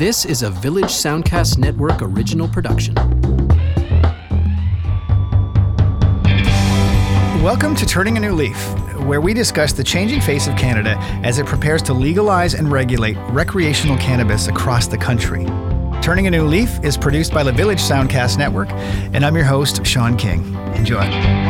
This is a Village Soundcast Network original production. Welcome to Turning a New Leaf, where we discuss the changing face of Canada as it prepares to legalize and regulate recreational cannabis across the country. Turning a New Leaf is produced by the Village Soundcast Network, and I'm your host, Sean King. Enjoy.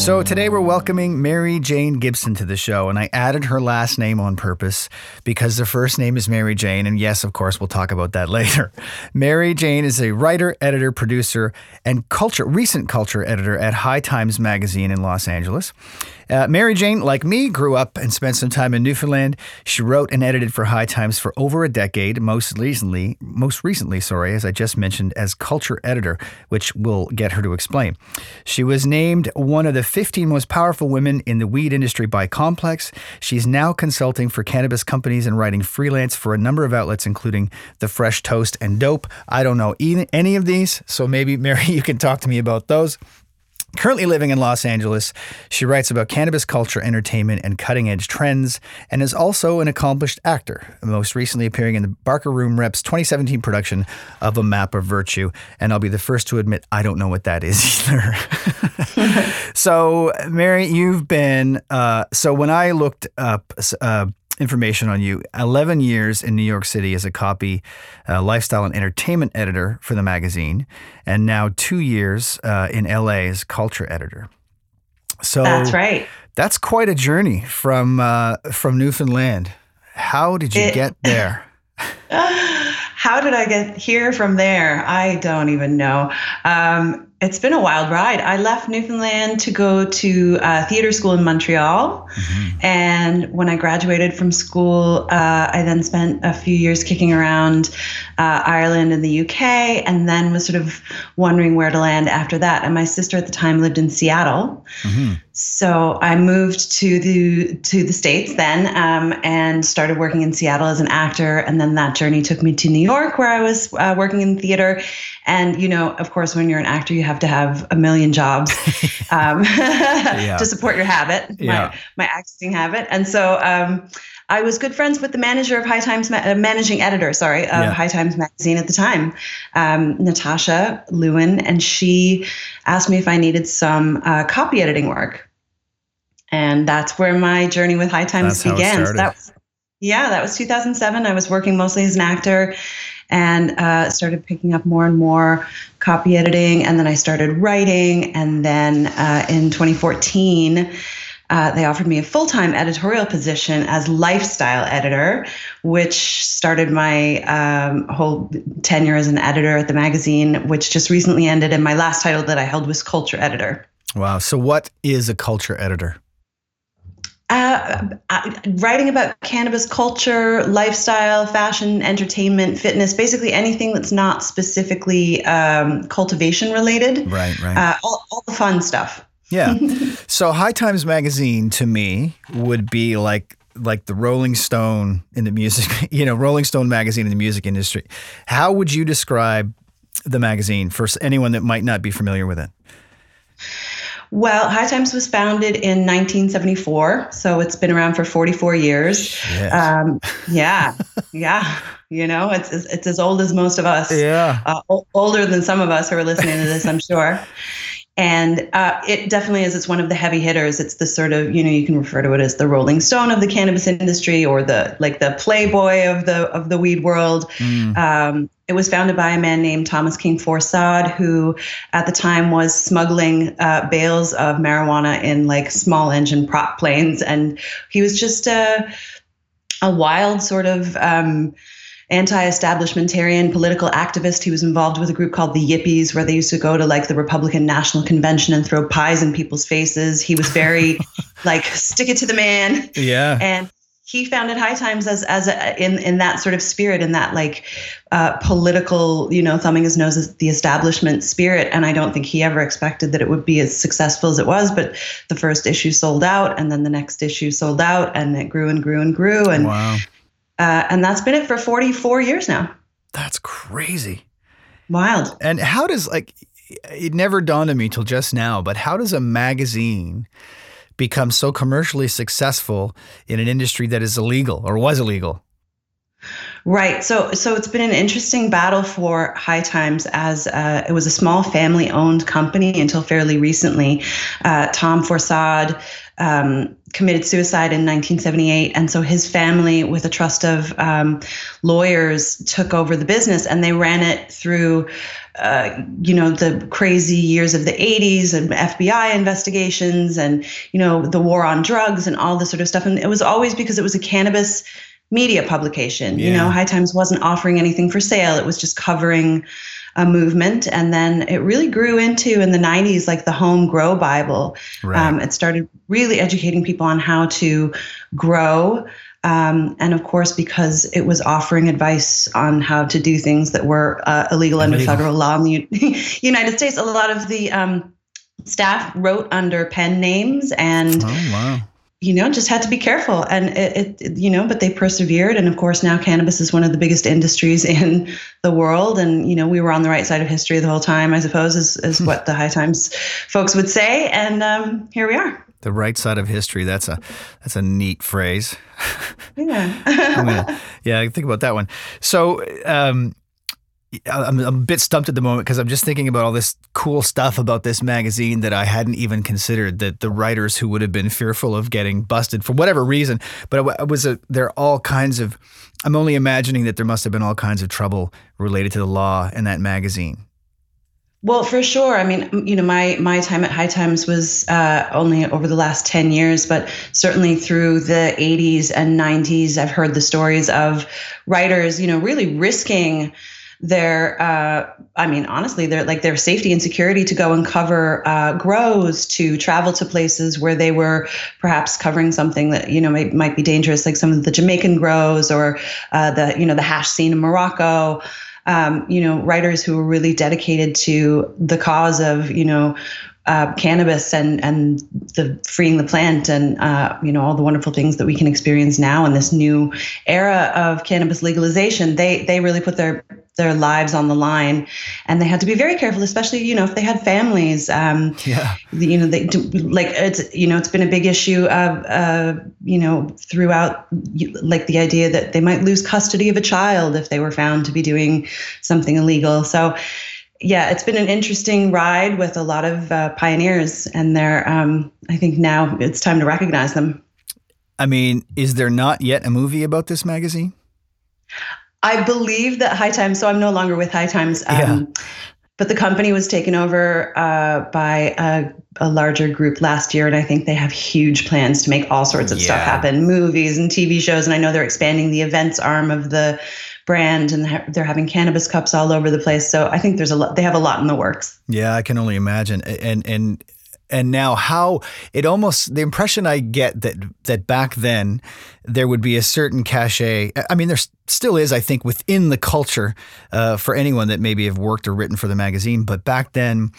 So today we're welcoming Mary Jane Gibson to the show, and I added her last name on purpose because the first name is Mary Jane, and yes, of course, we'll talk about that later. Mary Jane is a writer, editor, producer, and culture recent culture editor at High Times magazine in Los Angeles. Uh, Mary Jane, like me, grew up and spent some time in Newfoundland. She wrote and edited for High Times for over a decade, most recently, most recently, sorry, as I just mentioned, as culture editor, which we'll get her to explain. She was named one of the 15 most powerful women in the weed industry by Complex. She's now consulting for cannabis companies and writing freelance for a number of outlets, including The Fresh Toast and Dope. I don't know any of these, so maybe, Mary, you can talk to me about those. Currently living in Los Angeles, she writes about cannabis culture, entertainment, and cutting edge trends, and is also an accomplished actor, most recently appearing in the Barker Room Reps 2017 production of A Map of Virtue. And I'll be the first to admit I don't know what that is either. so, Mary, you've been, uh, so when I looked up, uh, information on you 11 years in New York City as a copy, uh, lifestyle, and entertainment editor for the magazine, and now two years uh, in LA as culture editor. So that's right. That's quite a journey from uh, from Newfoundland. How did you it, get there? how did I get here from there? I don't even know. Um, it's been a wild ride. I left Newfoundland to go to uh, theater school in Montreal. Mm-hmm. And when I graduated from school, uh, I then spent a few years kicking around uh, Ireland and the UK, and then was sort of wondering where to land after that. And my sister at the time lived in Seattle. Mm-hmm. So I moved to the to the states then, um, and started working in Seattle as an actor. And then that journey took me to New York, where I was uh, working in theater. And you know, of course, when you're an actor, you have to have a million jobs um, to support your habit, yeah. my, my acting habit. And so um, I was good friends with the manager of High Times, uh, managing editor, sorry, of yeah. High Times magazine at the time, um, Natasha Lewin, and she asked me if I needed some uh, copy editing work. And that's where my journey with High Times that's began. So that was, yeah, that was 2007. I was working mostly as an actor and uh, started picking up more and more copy editing. And then I started writing. And then uh, in 2014, uh, they offered me a full time editorial position as lifestyle editor, which started my um, whole tenure as an editor at the magazine, which just recently ended. And my last title that I held was culture editor. Wow. So, what is a culture editor? Uh, uh, writing about cannabis culture, lifestyle, fashion, entertainment, fitness, basically anything that's not specifically um, cultivation related. Right, right. Uh, all, all the fun stuff. Yeah. so High Times magazine to me would be like like the Rolling Stone in the music, you know, Rolling Stone magazine in the music industry. How would you describe the magazine for anyone that might not be familiar with it? Well, High Times was founded in 1974, so it's been around for 44 years. Um, yeah, yeah. You know, it's it's as old as most of us. Yeah. Uh, older than some of us who are listening to this, I'm sure. And uh, it definitely is. It's one of the heavy hitters. It's the sort of you know you can refer to it as the Rolling Stone of the cannabis industry, or the like the Playboy of the of the weed world. Mm. Um, it was founded by a man named Thomas King Forcade, who at the time was smuggling uh, bales of marijuana in like small engine prop planes. And he was just a, a wild sort of um, anti establishmentarian political activist. He was involved with a group called the Yippies, where they used to go to like the Republican National Convention and throw pies in people's faces. He was very like, stick it to the man. Yeah. And he founded High Times as as a, in in that sort of spirit, in that like uh, political, you know, thumbing his nose at the establishment spirit. And I don't think he ever expected that it would be as successful as it was. But the first issue sold out, and then the next issue sold out, and it grew and grew and grew. And wow. Uh, and that's been it for forty four years now. That's crazy. Wild. And how does like it never dawned on me till just now, but how does a magazine become so commercially successful in an industry that is illegal or was illegal? Right. So, so it's been an interesting battle for High Times as uh, it was a small family-owned company until fairly recently. Uh, Tom Forcade um, committed suicide in 1978, and so his family, with a trust of um, lawyers, took over the business, and they ran it through. Uh, you know the crazy years of the 80s and FBI investigations and you know the war on drugs and all this sort of stuff and it was always because it was a cannabis media publication. Yeah. You know, High Times wasn't offering anything for sale, it was just covering a movement. And then it really grew into in the 90s, like the home grow Bible. Right. Um, it started really educating people on how to grow. Um, and of course, because it was offering advice on how to do things that were uh, illegal, illegal, under federal law in the United States, a lot of the um, staff wrote under pen names and oh, wow you know, just had to be careful. And it, it, you know, but they persevered. And of course, now cannabis is one of the biggest industries in the world. And, you know, we were on the right side of history the whole time, I suppose, is, is hmm. what the High Times folks would say. And um, here we are. The right side of history. That's a that's a neat phrase. Yeah. yeah, think about that one. So, um, I'm, a bit stumped at the moment because I'm just thinking about all this cool stuff about this magazine that I hadn't even considered. That the writers who would have been fearful of getting busted for whatever reason, but it was a, there are all kinds of. I'm only imagining that there must have been all kinds of trouble related to the law in that magazine. Well, for sure. I mean, you know, my my time at High Times was uh, only over the last ten years, but certainly through the '80s and '90s, I've heard the stories of writers, you know, really risking their uh, i mean honestly they're like their safety and security to go and cover uh, grows to travel to places where they were perhaps covering something that you know might, might be dangerous like some of the jamaican grows or uh, the you know the hash scene in morocco um, you know writers who were really dedicated to the cause of you know uh, cannabis and and the freeing the plant and uh, you know all the wonderful things that we can experience now in this new era of cannabis legalization. They they really put their their lives on the line, and they had to be very careful, especially you know if they had families. Um, yeah. You know they do, like it's you know it's been a big issue of uh, you know throughout like the idea that they might lose custody of a child if they were found to be doing something illegal. So yeah, it's been an interesting ride with a lot of uh, pioneers, and they're. Um, I think now it's time to recognize them. I mean, is there not yet a movie about this magazine? I believe that High Times. So I'm no longer with High Times. Um, yeah. But the company was taken over uh, by a, a, larger group last year, and I think they have huge plans to make all sorts of yeah. stuff happen, movies and TV shows. And I know they're expanding the events arm of the brand and they're having cannabis cups all over the place. So I think there's a lot, they have a lot in the works. Yeah, I can only imagine. And, and, and now how it almost the impression I get that that back then there would be a certain cachet. I mean, there still is, I think, within the culture uh, for anyone that maybe have worked or written for the magazine. But back then,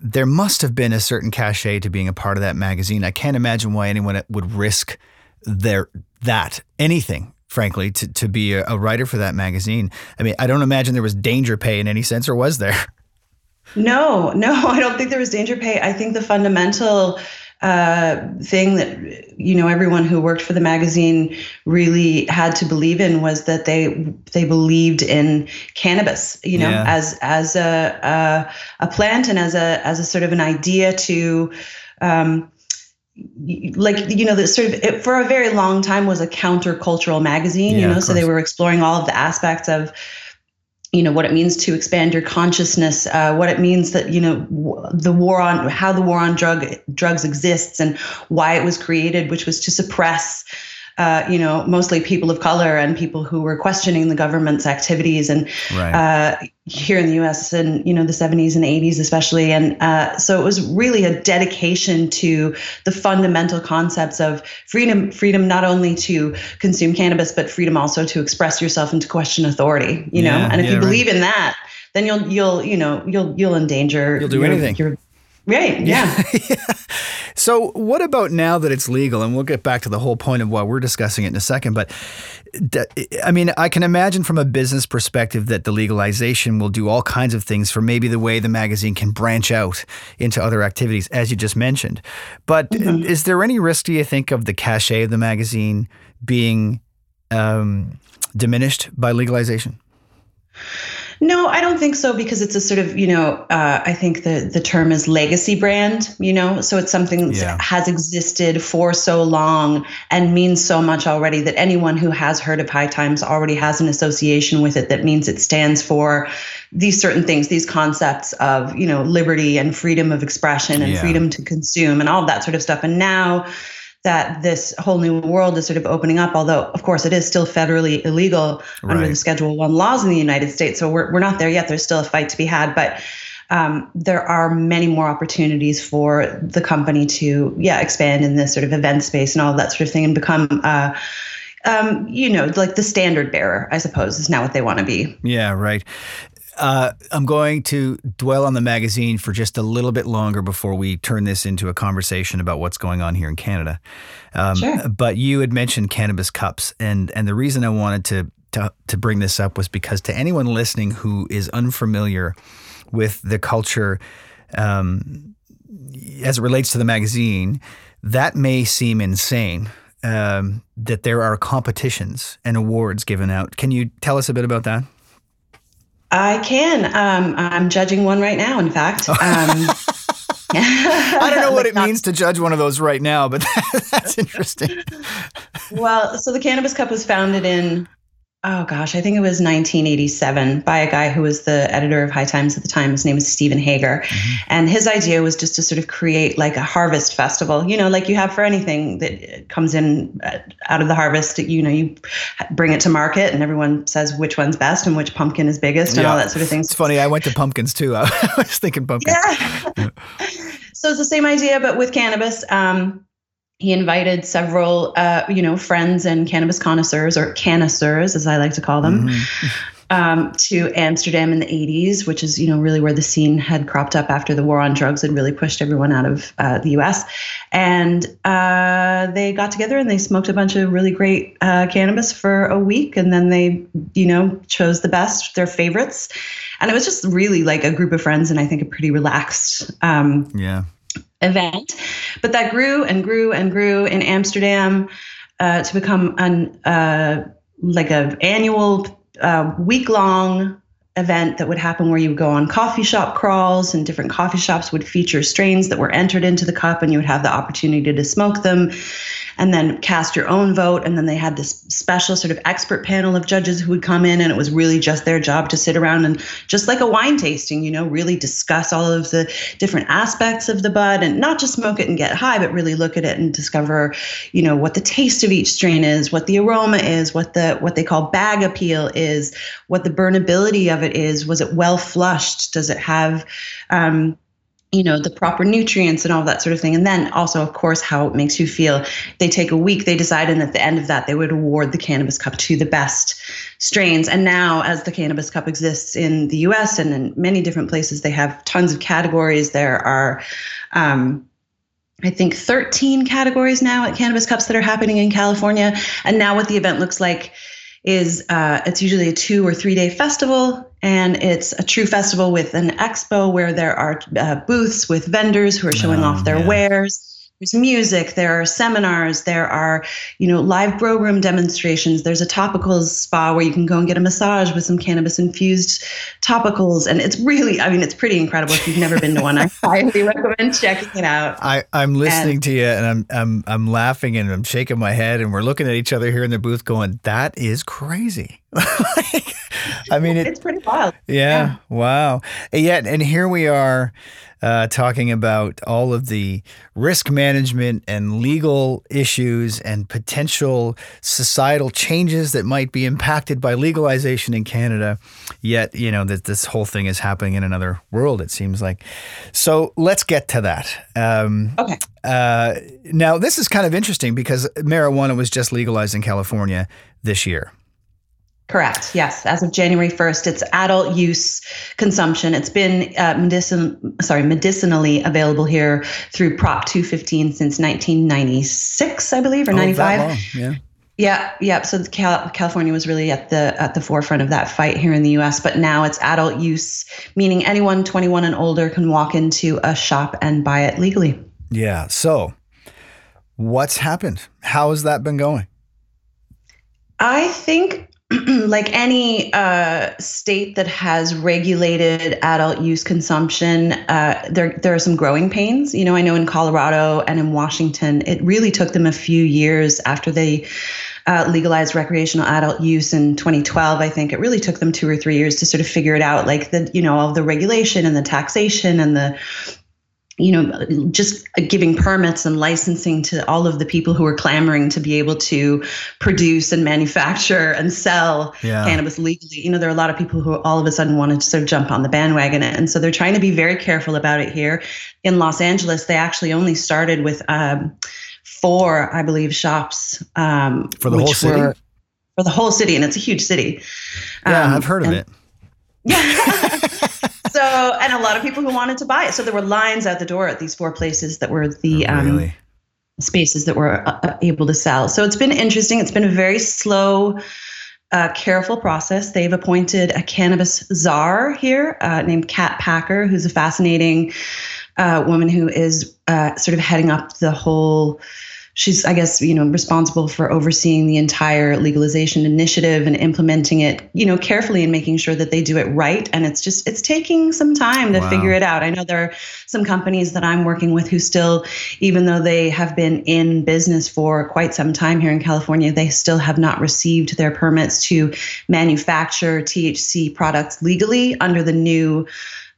there must have been a certain cachet to being a part of that magazine. I can't imagine why anyone would risk their that anything frankly, to, to be a, a writer for that magazine. I mean, I don't imagine there was danger pay in any sense, or was there? No, no, I don't think there was danger pay. I think the fundamental uh, thing that you know everyone who worked for the magazine really had to believe in was that they they believed in cannabis, you know, yeah. as as a, a, a plant and as a as a sort of an idea to um, like you know the sort of it, for a very long time was a countercultural magazine yeah, you know so they were exploring all of the aspects of you know what it means to expand your consciousness uh, what it means that you know the war on how the war on drug drugs exists and why it was created which was to suppress uh, you know, mostly people of color and people who were questioning the government's activities, and right. uh, here in the U.S. in you know the 70s and 80s especially, and uh, so it was really a dedication to the fundamental concepts of freedom, freedom not only to consume cannabis, but freedom also to express yourself and to question authority. You yeah, know, and if yeah, you believe right. in that, then you'll you'll you know you'll you'll endanger you'll do anything. Your, Right. Yeah. yeah. So, what about now that it's legal? And we'll get back to the whole point of why we're discussing it in a second. But I mean, I can imagine from a business perspective that the legalization will do all kinds of things for maybe the way the magazine can branch out into other activities, as you just mentioned. But mm-hmm. is there any risk, do you think, of the cachet of the magazine being um, diminished by legalization? No, I don't think so because it's a sort of, you know, uh, I think the the term is legacy brand, you know, so it's something yeah. that has existed for so long and means so much already that anyone who has heard of High Times already has an association with it that means it stands for these certain things, these concepts of, you know, liberty and freedom of expression and yeah. freedom to consume and all of that sort of stuff. And now that this whole new world is sort of opening up, although of course it is still federally illegal right. under the Schedule One laws in the United States. So we're, we're not there yet. There's still a fight to be had, but um, there are many more opportunities for the company to, yeah, expand in this sort of event space and all that sort of thing and become, uh, um, you know, like the standard bearer, I suppose, is now what they want to be. Yeah, right. Uh, I'm going to dwell on the magazine for just a little bit longer before we turn this into a conversation about what's going on here in Canada. Um, sure. But you had mentioned cannabis cups, and and the reason I wanted to, to to bring this up was because to anyone listening who is unfamiliar with the culture um, as it relates to the magazine, that may seem insane. Um, that there are competitions and awards given out. Can you tell us a bit about that? I can. Um, I'm judging one right now, in fact. Um, I don't know what it means to judge one of those right now, but that's interesting. well, so the Cannabis Cup was founded in oh gosh, I think it was 1987 by a guy who was the editor of High Times at the time. His name was Steven Hager. Mm-hmm. And his idea was just to sort of create like a harvest festival, you know, like you have for anything that comes in uh, out of the harvest. You know, you bring it to market and everyone says which one's best and which pumpkin is biggest and yeah. all that sort of thing. It's funny. I went to pumpkins too. I was thinking pumpkins. Yeah. so it's the same idea, but with cannabis. Um, he invited several, uh, you know, friends and cannabis connoisseurs, or canisseurs, as I like to call them, mm-hmm. um, to Amsterdam in the 80s, which is, you know, really where the scene had cropped up after the war on drugs had really pushed everyone out of uh, the U.S. And uh, they got together and they smoked a bunch of really great uh, cannabis for a week, and then they, you know, chose the best, their favorites, and it was just really like a group of friends, and I think a pretty relaxed, um, yeah event. But that grew and grew and grew in Amsterdam uh, to become an uh, like an annual uh, week long event that would happen where you would go on coffee shop crawls and different coffee shops would feature strains that were entered into the cup and you would have the opportunity to smoke them and then cast your own vote. And then they had this special sort of expert panel of judges who would come in, and it was really just their job to sit around and just like a wine tasting, you know, really discuss all of the different aspects of the bud and not just smoke it and get high, but really look at it and discover, you know, what the taste of each strain is, what the aroma is, what the what they call bag appeal is, what the burnability of it is. Was it well flushed? Does it have um, you know the proper nutrients and all that sort of thing. And then also of course how it makes you feel. They take a week. They decide and at the end of that they would award the cannabis cup to the best strains. And now as the cannabis cup exists in the us and in many different places they have tons of categories. There are um, I think 13 categories now at Cannabis Cups that are happening in California. And now, what the event looks like is uh, it's usually a two or three day festival and it's a true festival with an expo where there are uh, booths with vendors who are showing oh, off their yeah. wares there's music there are seminars there are you know live grow room demonstrations. There's a topicals spa where you can go and get a massage with some cannabis infused topicals. And it's really i mean it's pretty incredible if you've never been to one. I highly recommend checking it out. I, i'm listening and, to you and I'm, I'm i'm laughing and i'm shaking my head and we're looking at each other here in the booth going that is crazy. I mean it, it's pretty wild. Yeah, yeah. wow. Yeah and here we are uh, talking about all of the risk management and legal issues and potential societal changes that might be impacted by legalization in Canada. Yet, you know, that this whole thing is happening in another world, it seems like. So let's get to that. Um, okay. Uh, now, this is kind of interesting because marijuana was just legalized in California this year. Correct. Yes. As of January 1st, it's adult use consumption. It's been uh, medicine, sorry, medicinally available here through Prop 215 since 1996, I believe, or Oh, 95. that long, Yeah. Yeah, yeah. So Cal- California was really at the at the forefront of that fight here in the U.S. But now it's adult use, meaning anyone 21 and older can walk into a shop and buy it legally. Yeah. So, what's happened? How has that been going? I think, like any uh, state that has regulated adult use consumption, uh, there there are some growing pains. You know, I know in Colorado and in Washington, it really took them a few years after they uh, legalized recreational adult use in 2012. I think it really took them two or three years to sort of figure it out, like the you know all the regulation and the taxation and the you know, just giving permits and licensing to all of the people who are clamoring to be able to produce and manufacture and sell Yeah. cannabis legally. You know, there are a lot of people who all of a sudden wanted to sort of jump on the bandwagon. And so they're trying to be very careful about it here. In Los Angeles, they actually only started with um, four, I believe, shops. Um, For the whole city? were- For the whole city. And it's a huge city. Yeah, Um, I've heard of and- it. yeah. so, and a lot of people who wanted to buy it. So there were lines out the door at these four places that were the um, really? spaces that were uh, uh, able to sell. So it's been interesting. It's been a very slow, uh, careful process. They've appointed a cannabis czar here uh, named Cat Packer, who's a fascinating uh, woman who is uh, sort of heading up the whole. She's, I guess, you know, responsible for overseeing the entire legalization initiative and implementing it, you know, carefully and making sure that they do it right. And it's just, it's taking some time to Wow. figure it out. I know there are some companies that I'm working with who still, even though they have been in business for quite some time here in California, they still have not received their permits to manufacture THC products legally under the new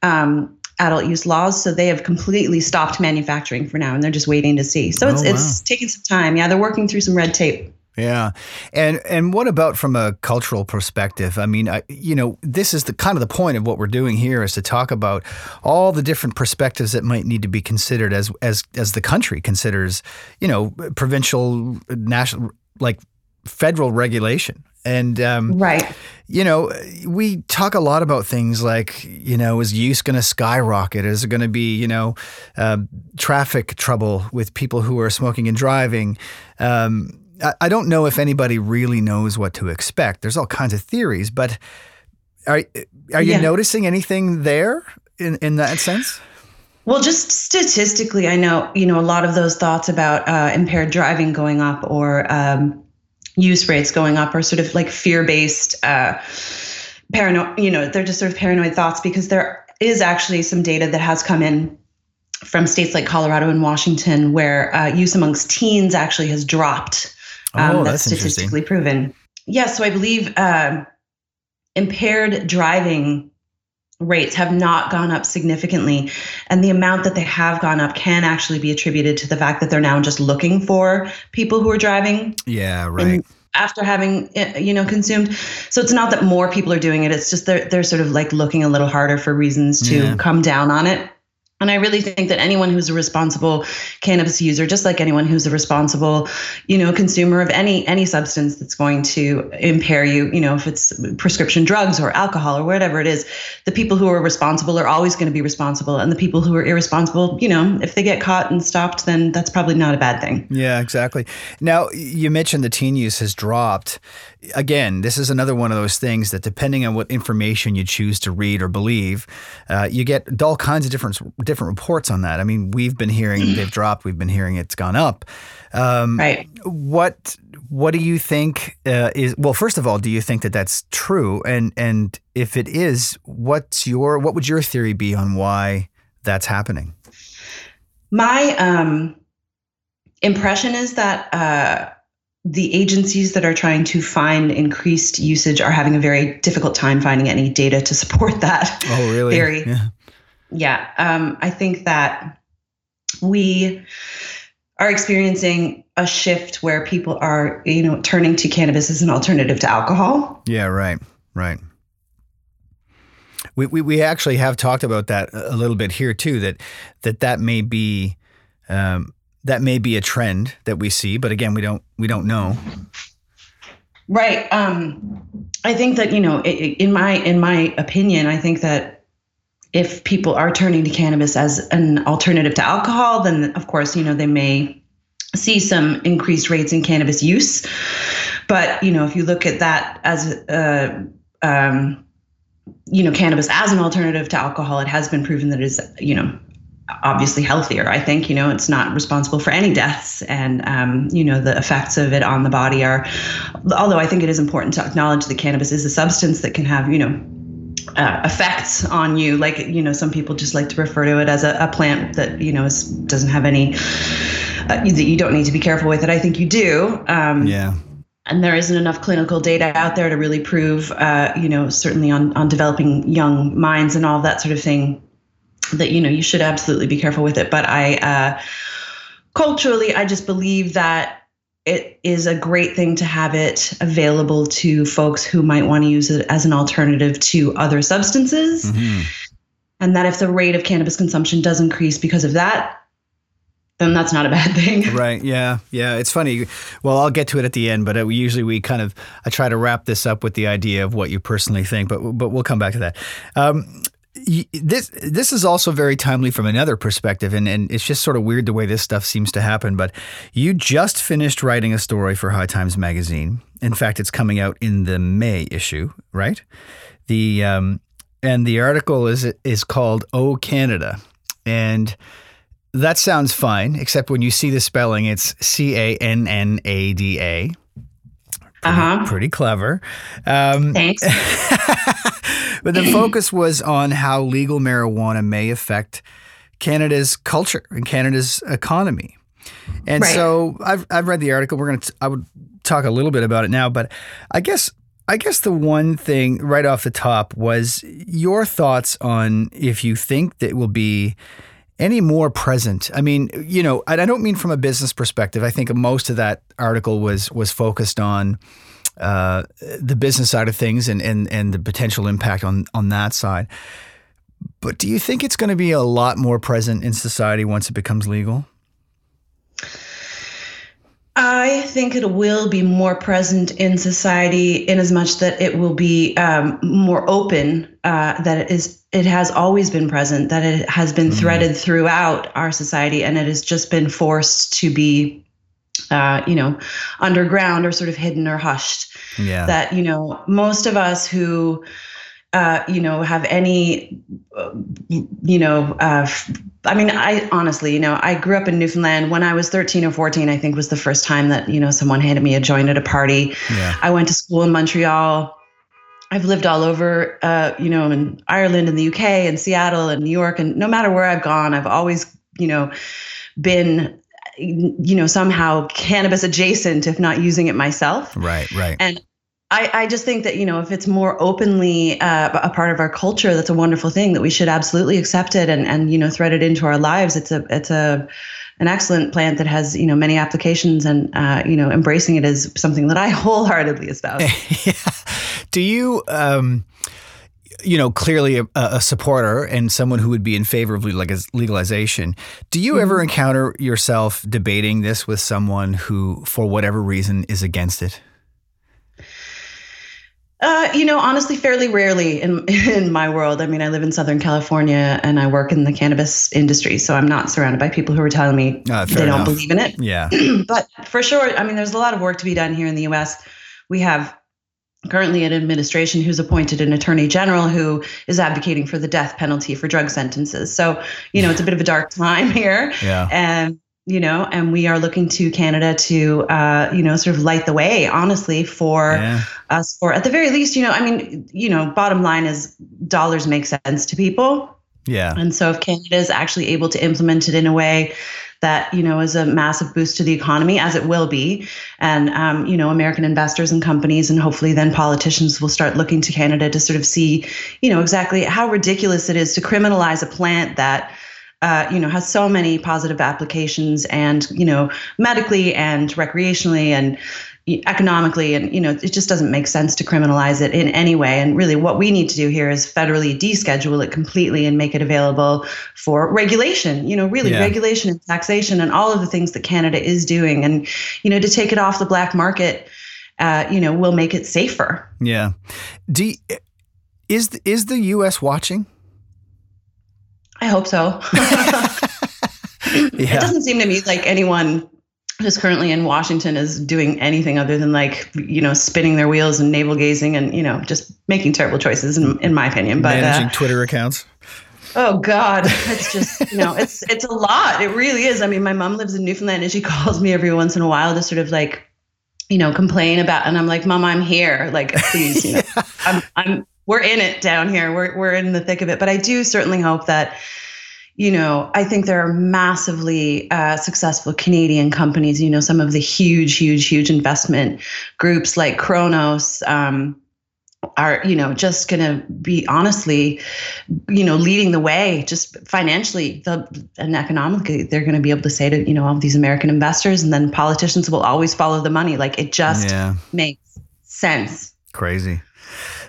um, adult use laws. So they have completely stopped manufacturing for now, and they're just waiting to see. So it's Oh, wow. it's taking some time. Yeah, they're working through some red tape. Yeah, and and what about from a cultural perspective? I mean, I, you know, this is the kind of the point of what we're doing here is to talk about all the different perspectives that might need to be considered as as as the country considers, you know, provincial, national, like federal regulation. And um, Right. you know, we talk a lot about things like, you know, is use going to skyrocket? Is it going to be, you know, uh, traffic trouble with people who are smoking and driving? Um, I, I don't know if anybody really knows what to expect. There's all kinds of theories, but are are you Yeah. noticing anything there in in that sense? Well, just statistically, I know you know a lot of those thoughts about uh, impaired driving going up or um, use rates going up are sort of like fear-based, uh, paranoid. You know, they're just sort of paranoid thoughts because there is actually some data that has come in from states like Colorado and Washington where uh, use amongst teens actually has dropped. Um, Oh, that's that's statistically proven. Yeah, so I believe um impaired driving rates have not gone up significantly. And the amount that they have gone up can actually be attributed to the fact that they're now just looking for people who are driving Yeah, right. and after having eh, you know consumed. So it's not that more people are doing it. It's just they're they're sort of like looking a little harder for reasons to Yeah. come down on it. And I really think that anyone who's a responsible cannabis user, just like anyone who's a responsible, you know, consumer of any any substance that's going to impair you, you know, if it's prescription drugs or alcohol or whatever it is, the people who are responsible are always going to be responsible, and the people who are irresponsible, you know, if they get caught and stopped, then that's probably not a bad thing. Yeah, exactly. Now, you mentioned the teen use has dropped. Again, this is another one of those things that depending on what information you choose to read or believe, uh, you get all kinds of different different reports on that. I mean, we've been hearing they've dropped, we've been hearing it's gone up. Um, Right. What what do you think uh, is well? First of all, do you think that that's true? And and if it is, what's your what would your theory be on why that's happening? My um, impression is that uh, the agencies that are trying to find increased usage are having a very difficult time finding any data to support that. Oh, really? Theory. Yeah. Yeah, um, I think that we are experiencing a shift where people are, you know, turning to cannabis as an alternative to alcohol. Yeah, right, right. We, we, we actually have talked about that a little bit here too. That that that may be um, that may be a trend that we see, but again, we don't we don't know. Right. Um, I think that you know, in my in my opinion, I think that if people are turning to cannabis as an alternative to alcohol, then of course you know they may see some increased rates in cannabis use. But you know, if you look at that as uh, um, you know, cannabis as an alternative to alcohol, it has been proven that it is you know obviously healthier. I think you know it's not responsible for any deaths, and um, you know the effects of it on the body are. Although I think it is important to acknowledge that cannabis is a substance that can have you know uh, effects on you. Like you know some people just like to refer to it as a, a plant that you know is, doesn't have any uh, that you don't need to be careful with it. I think you do. Um, yeah and there isn't enough clinical data out there to really prove, uh, you know, certainly on on developing young minds and all that sort of thing, that you know you should absolutely be careful with it. But I uh, culturally, I just believe that it is a great thing to have it available to folks who might want to use it as an alternative to other substances. Mm-hmm. And that if the rate of cannabis consumption does increase because of that, then that's not a bad thing. Right. Yeah. Yeah. It's funny. Well, I'll get to it at the end, but uh, usually we kind of I try to wrap this up with the idea of what you personally think, but but we'll come back to that. Um, this this is also very timely from another perspective, and, and it's just sort of weird the way this stuff seems to happen. But you just finished writing a story for High Times magazine. In fact, it's coming out in the May issue, right? The um, and the article is is called "Oh Canada," and that sounds fine, except when you see the spelling, it's C A N N A D A. Uh-huh. Pretty clever. Um, Thanks. but the focus was on how legal marijuana may affect Canada's culture and Canada's economy. And right. so I've, I've read the article. We're going to, I would talk a little bit about it now, but I guess, I guess the one thing right off the top was your thoughts on if you think that will be any more present? I mean, you know, I don't mean from a business perspective. I think most of that article was was focused on uh, the business side of things and, and and the potential impact on on that side. But do you think it's going to be a lot more present in society once it becomes legal? I think it will be more present in society in as much that it will be um, more open, uh, that it is it has always been present, that it has been mm-hmm. threaded throughout our society, and it has just been forced to be, uh, you know, underground or sort of hidden or hushed. Yeah. That you know, most of us who uh, you know, have any, you know, uh, I mean, I honestly, you know, I grew up in Newfoundland. When I was 13 or 14, I think was the first time that, you know, someone handed me a joint at a party. Yeah. I went to school in Montreal. I've lived all over, uh, you know, in Ireland and the UK and Seattle and New York. And no matter where I've gone, I've always, you know, been you know somehow cannabis adjacent if not using it myself right right and I, I just think that you know if it's more openly uh, a part of our culture, that's a wonderful thing that we should absolutely accept it and and you know thread it into our lives. It's a it's a an excellent plant that has you know many applications and uh, you know embracing it is something that I wholeheartedly espouse. yeah. Do you? Um, you know, clearly a, a, supporter and someone who would be in favor of legalization. Do you mm-hmm. ever encounter yourself debating this with someone who, for whatever reason, is against it? Uh, you know, honestly, fairly rarely in in my world. I mean, I live in Southern California and I work in the cannabis industry, so I'm not surrounded by people who are telling me uh, they enough. don't believe in it. Yeah. but for sure, I mean, there's a lot of work to be done here in the U.S. We have currently an administration who's appointed an attorney general who is advocating for the death penalty for drug sentences. So, you know, it's a bit of a dark time here. Yeah. And you know, and we are looking to Canada to, uh, you know, sort of light the way, honestly, for yeah. us. For at the very least, you know, I mean, you know, bottom line is dollars make sense to people. Yeah. And so if Canada is actually able to implement it in a way that you know is a massive boost to the economy as it will be. And um, you know american investors and companies and hopefully then politicians will start looking to canada to sort of see you know exactly how ridiculous it is to criminalize a plant that uh, you know, has so many positive applications and, you know, medically and recreationally and economically. And, you know, it just doesn't make sense to criminalize it in any way. And really what we need to do here is federally deschedule it completely and make it available for regulation, you know, really yeah. regulation and taxation and all of the things that Canada is doing. And, you know, to take it off the black market uh, you know, will make it safer. Yeah. Do is the, is the U.S. watching? I hope so. yeah. It doesn't seem to me like anyone who's currently in Washington is doing anything other than like you know spinning their wheels and navel gazing and you know just making terrible choices in, in my opinion. But managing uh, Twitter accounts. Oh God, it's just you know it's it's a lot. It really is. I mean, my mom lives in Newfoundland and she calls me every once in a while to sort of like you know complain about, and I'm like, Mom, I'm here. Like, please, you know, I'm I'm we're in it down here. We're we're in the thick of it. But I do certainly hope that you know, I think there are massively uh, successful Canadian companies. You know, some of the huge, huge, huge investment groups like Cronos. Um, are you know just going to be honestly you know leading the way just financially the, and economically they're going to be able to say to you know all these american investors and then politicians will always follow the money like it just yeah. makes sense crazy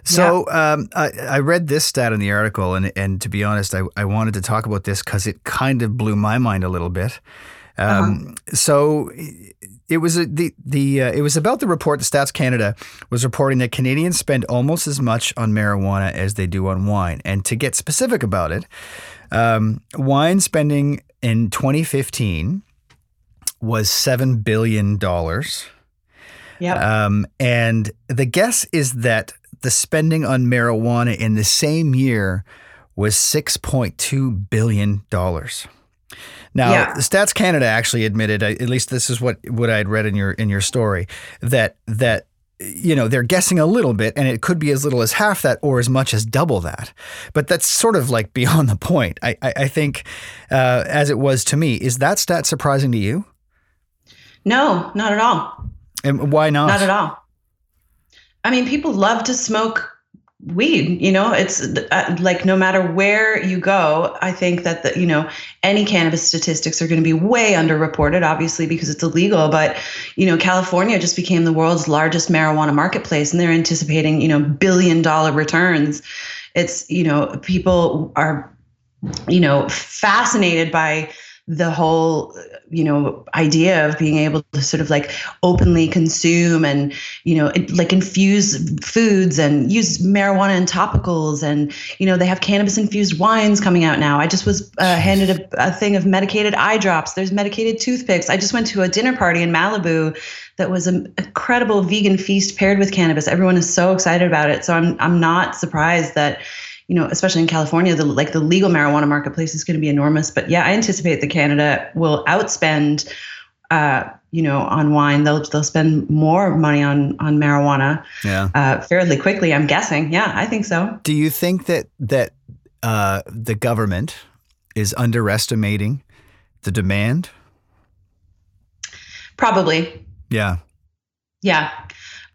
so yeah. um, I, I, read this stat in the article, and and to be honest, I, I wanted to talk about this because it kind of blew my mind a little bit. Um, uh-huh. So it was a, the the uh, it was about the report that Stats Canada was reporting that Canadians spend almost as much on marijuana as they do on wine. And to get specific about it, um, wine spending in 2015 was seven billion dollars. Yeah. Um, and the guess is that the spending on marijuana in the same year was $6.2 billion. Now, yeah. Stats Canada actually admitted, at least this is what, what I had read in your in your story, that that you know they're guessing a little bit, and it could be as little as half that or as much as double that. But that's sort of like beyond the point. I I, I think, uh, as it was to me, is that stat surprising to you? No, not at all. And why not? Not at all. I mean, people love to smoke weed you know it's uh, like no matter where you go i think that the you know any cannabis statistics are going to be way underreported obviously because it's illegal but you know california just became the world's largest marijuana marketplace and they're anticipating you know billion dollar returns it's you know people are you know fascinated by the whole you know idea of being able to sort of like openly consume and you know like infuse foods and use marijuana and topicals and you know they have cannabis infused wines coming out now. I just was uh, handed a, a thing of medicated eye drops. There's medicated toothpicks. I just went to a dinner party in malibu that was an incredible vegan feast paired with cannabis. Everyone is so excited about it. So i'm i'm not surprised that you know, especially in California, the like the legal marijuana marketplace is going to be enormous. But yeah, I anticipate that Canada will outspend, uh, you know, on wine. They'll they'll spend more money on on marijuana. Yeah. Uh, fairly quickly, I'm guessing. Yeah, I think so. Do you think that that uh, the government is underestimating the demand? Probably. Yeah. Yeah.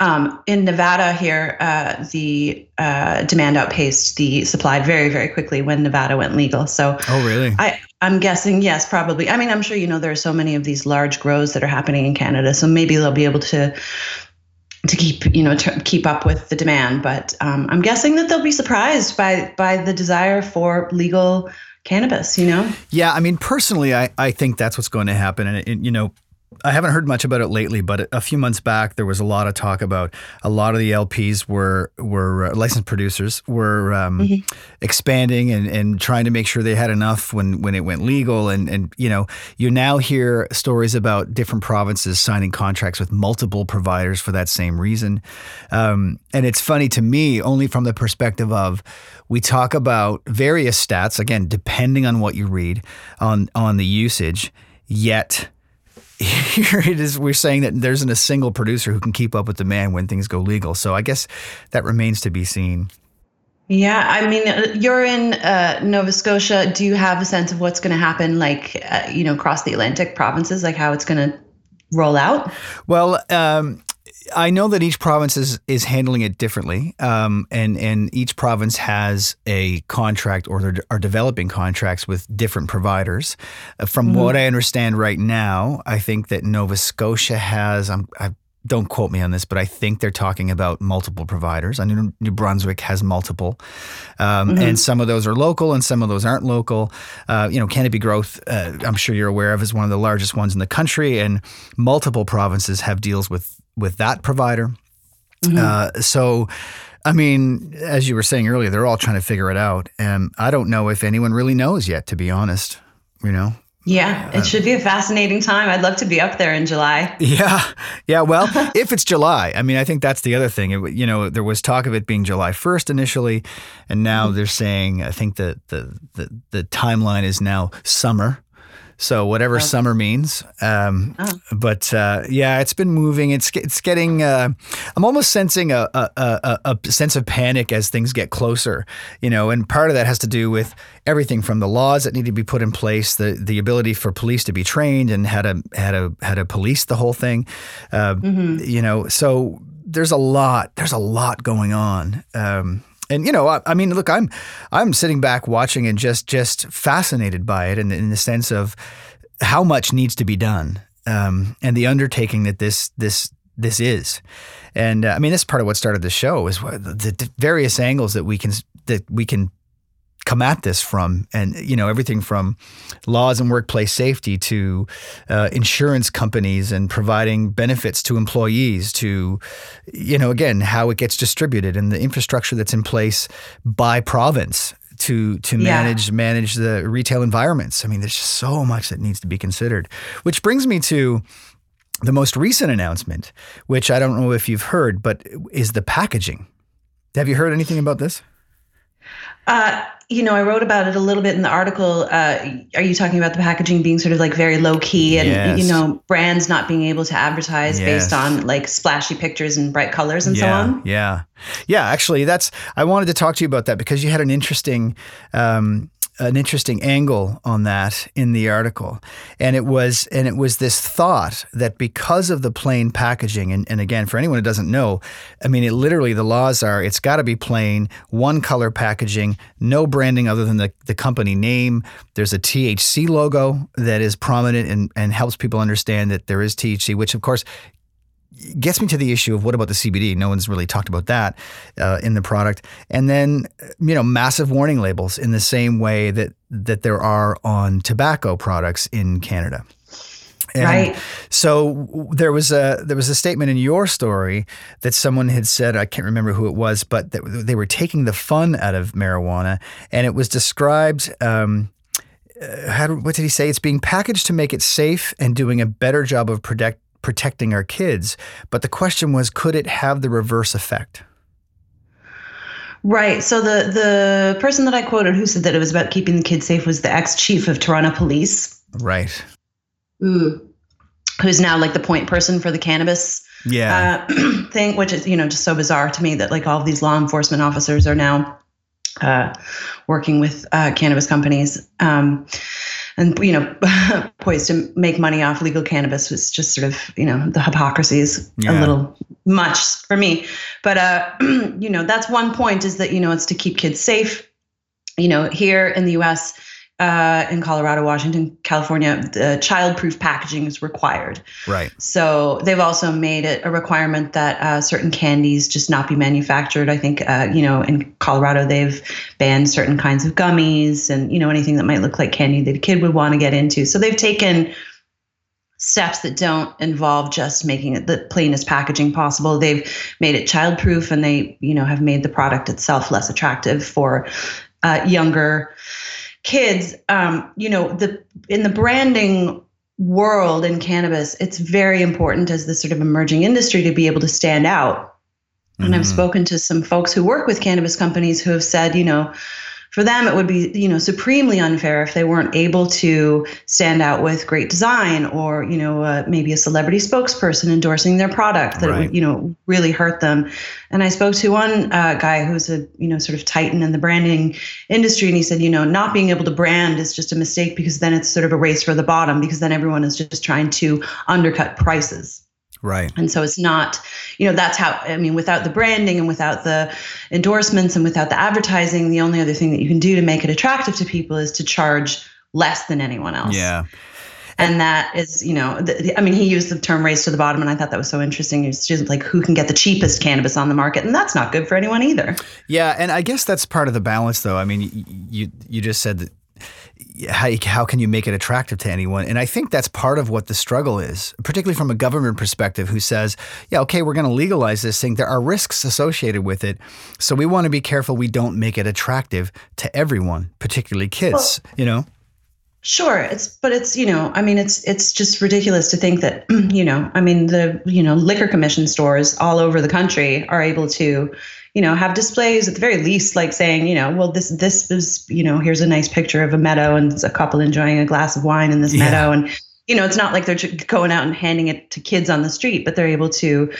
Um, in Nevada here, uh, the uh, demand outpaced the supply very, very quickly when Nevada went legal. So, oh really? I I'm guessing yes, probably. I mean, I'm sure you know there are so many of these large grows that are happening in Canada, so maybe they'll be able to to keep you know to keep up with the demand. But um, I'm guessing that they'll be surprised by by the desire for legal cannabis. You know? Yeah, I mean, personally, I I think that's what's going to happen, and it, you know I haven't heard much about it lately, but a few months back there was a lot of talk about a lot of the LPs were were uh, licensed producers were um, mm-hmm. expanding and, and trying to make sure they had enough when when it went legal and and you know you now hear stories about different provinces signing contracts with multiple providers for that same reason, um, and it's funny to me only from the perspective of we talk about various stats again depending on what you read on on the usage yet here it is we're saying that there isn't a single producer who can keep up with demand when things go legal. So i guess that remains to be seen. Yeah i mean you're in uh, nova scotia. Do you have a sense of what's going to happen like uh, you know across the atlantic provinces like how it's going to roll out? Well um, I know that each province is, is handling it differently, um, and and each province has a contract or are developing contracts with different providers. Uh, from mm-hmm. what I understand right now, I think that Nova Scotia has. I'm, I don't quote me on this, but I think they're talking about multiple providers. I know New Brunswick has multiple, um, mm-hmm. and some of those are local, and some of those aren't local. Uh, you know, Canopy Growth, uh, I'm sure you're aware of, is one of the largest ones in the country, and multiple provinces have deals with with that provider. Mm-hmm. Uh, so, I mean, as you were saying earlier, they're all trying to figure it out, and I don't know if anyone really knows yet. To be honest, you know. Yeah, it uh, should be a fascinating time. I'd love to be up there in July. Yeah, yeah. Well, if it's July, I mean, I think that's the other thing. It, you know, there was talk of it being July first initially, and now mm-hmm. they're saying I think that the, the the timeline is now summer. So whatever summer means, um, but uh, yeah, it's been moving. It's it's getting. Uh, I'm almost sensing a, a, a, a sense of panic as things get closer. You know, and part of that has to do with everything from the laws that need to be put in place, the the ability for police to be trained and how to how to how to police the whole thing. Uh, You know, so there's a lot. There's a lot going on. Um, and you know, I, I mean, look, I'm I'm sitting back watching and just just fascinated by it, in, in the sense of how much needs to be done, um, and the undertaking that this this this is. And uh, I mean, this is part of what started the show is the, the various angles that we can that we can come at this from and you know everything from laws and workplace safety to uh, insurance companies and providing benefits to employees to you know again how it gets distributed and the infrastructure that's in place by province to to Yeah. manage manage the retail environments. I mean there's just so much that needs to be considered which brings me to the most recent announcement which i don't know if you've heard but is the packaging. Have you heard anything about this Uh, you know, I wrote about it a little bit in the article. Uh, are you talking about the packaging being sort of like very low key and, Yes. you know, brands not being able to advertise Yes. based on like splashy pictures and bright colors and so on? Yeah, yeah. Actually, that's I wanted to talk to you about that because you had an interesting. Um, an interesting angle on that in the article. And it was and it was this thought that because of the plain packaging and, and again for anyone who doesn't know i mean it literally the laws are it's got to be plain one color packaging no branding other than the, the company name. There's a thc logo that is prominent and, and helps people understand that there is thc which of course gets me to the issue of what about the CBD? No one's really talked about that uh, in the product. And then, you know, massive warning labels in the same way that that there are on tobacco products in Canada. And Right. So there was a there was a statement in your story that someone had said I can't remember who it was, but that they were taking the fun out of marijuana, and it was described. Um, uh, how, what did he say? It's being packaged to make it safe and doing a better job of protect, protecting our kids. But the question was, could it have the reverse effect? Right. So the the person that I quoted who said that it was about keeping the kids safe was the ex chief of Toronto Police, Right. who's now like the point person for the cannabis Yeah. uh, thing, which is you know just so bizarre to me that like all these law enforcement officers are now uh, working with uh, cannabis companies, um, and you know poised to make money off legal cannabis was just sort of you know the hypocrisy is Yeah. a little much for me, but uh, you know that's one point is that you know it's to keep kids safe. You know here in the U.S. Uh, in Colorado, Washington, California, the child-proof packaging is required. right. So they've also made it a requirement that uh, certain candies just not be manufactured. I think, uh, you know, in Colorado, they've banned certain kinds of gummies and, you know, anything that might look like candy that a kid would want to get into. So they've taken steps that don't involve just making it the plainest packaging possible. They've made it childproof and they, you know, have made the product itself less attractive for uh, younger kids. Um, you know, the in the branding world in cannabis, it's very important as this sort of emerging industry to be able to stand out. And I've Mhm. spoken to some folks who work with cannabis companies who have said, you know, for them it would be, you know, supremely unfair if they weren't able to stand out with great design or, you know, uh, maybe a celebrity spokesperson endorsing their product that Right. would, you know, really hurt them. And I spoke to one uh, guy who's a, you know, sort of titan in the branding industry, and he said, you know, not being able to brand is just a mistake because then it's sort of a race for the bottom because then everyone is just trying to undercut prices. Right. And so it's not, you know, that's how, I mean, without the branding and without the endorsements and without the advertising, the only other thing that you can do to make it attractive to people is to charge less than anyone else. Yeah. And that is, you know, the, the- I mean, he used the term race to the bottom, and I thought that was so interesting. It's just like who can get the cheapest cannabis on the market, and that's not good for anyone either. Yeah, and I guess that's part of the balance, though. I mean, you you just said that how, how can you make it attractive to anyone? And I think that's part of what the struggle is, particularly from a government perspective, who says, yeah, okay, we're going to legalize this thing. There are risks associated with it. So we want to be careful we don't make it attractive to everyone, particularly kids, well, you know? Sure, it's but it's you know I mean it's it's just ridiculous to think that you know I mean the you know liquor commission stores all over the country are able to you know have displays at the very least like saying you know well this this is you know here's a nice picture of a meadow and a couple enjoying a glass of wine in this yeah. meadow and you know, it's not like they're going out and handing it to kids on the street, but they're able to,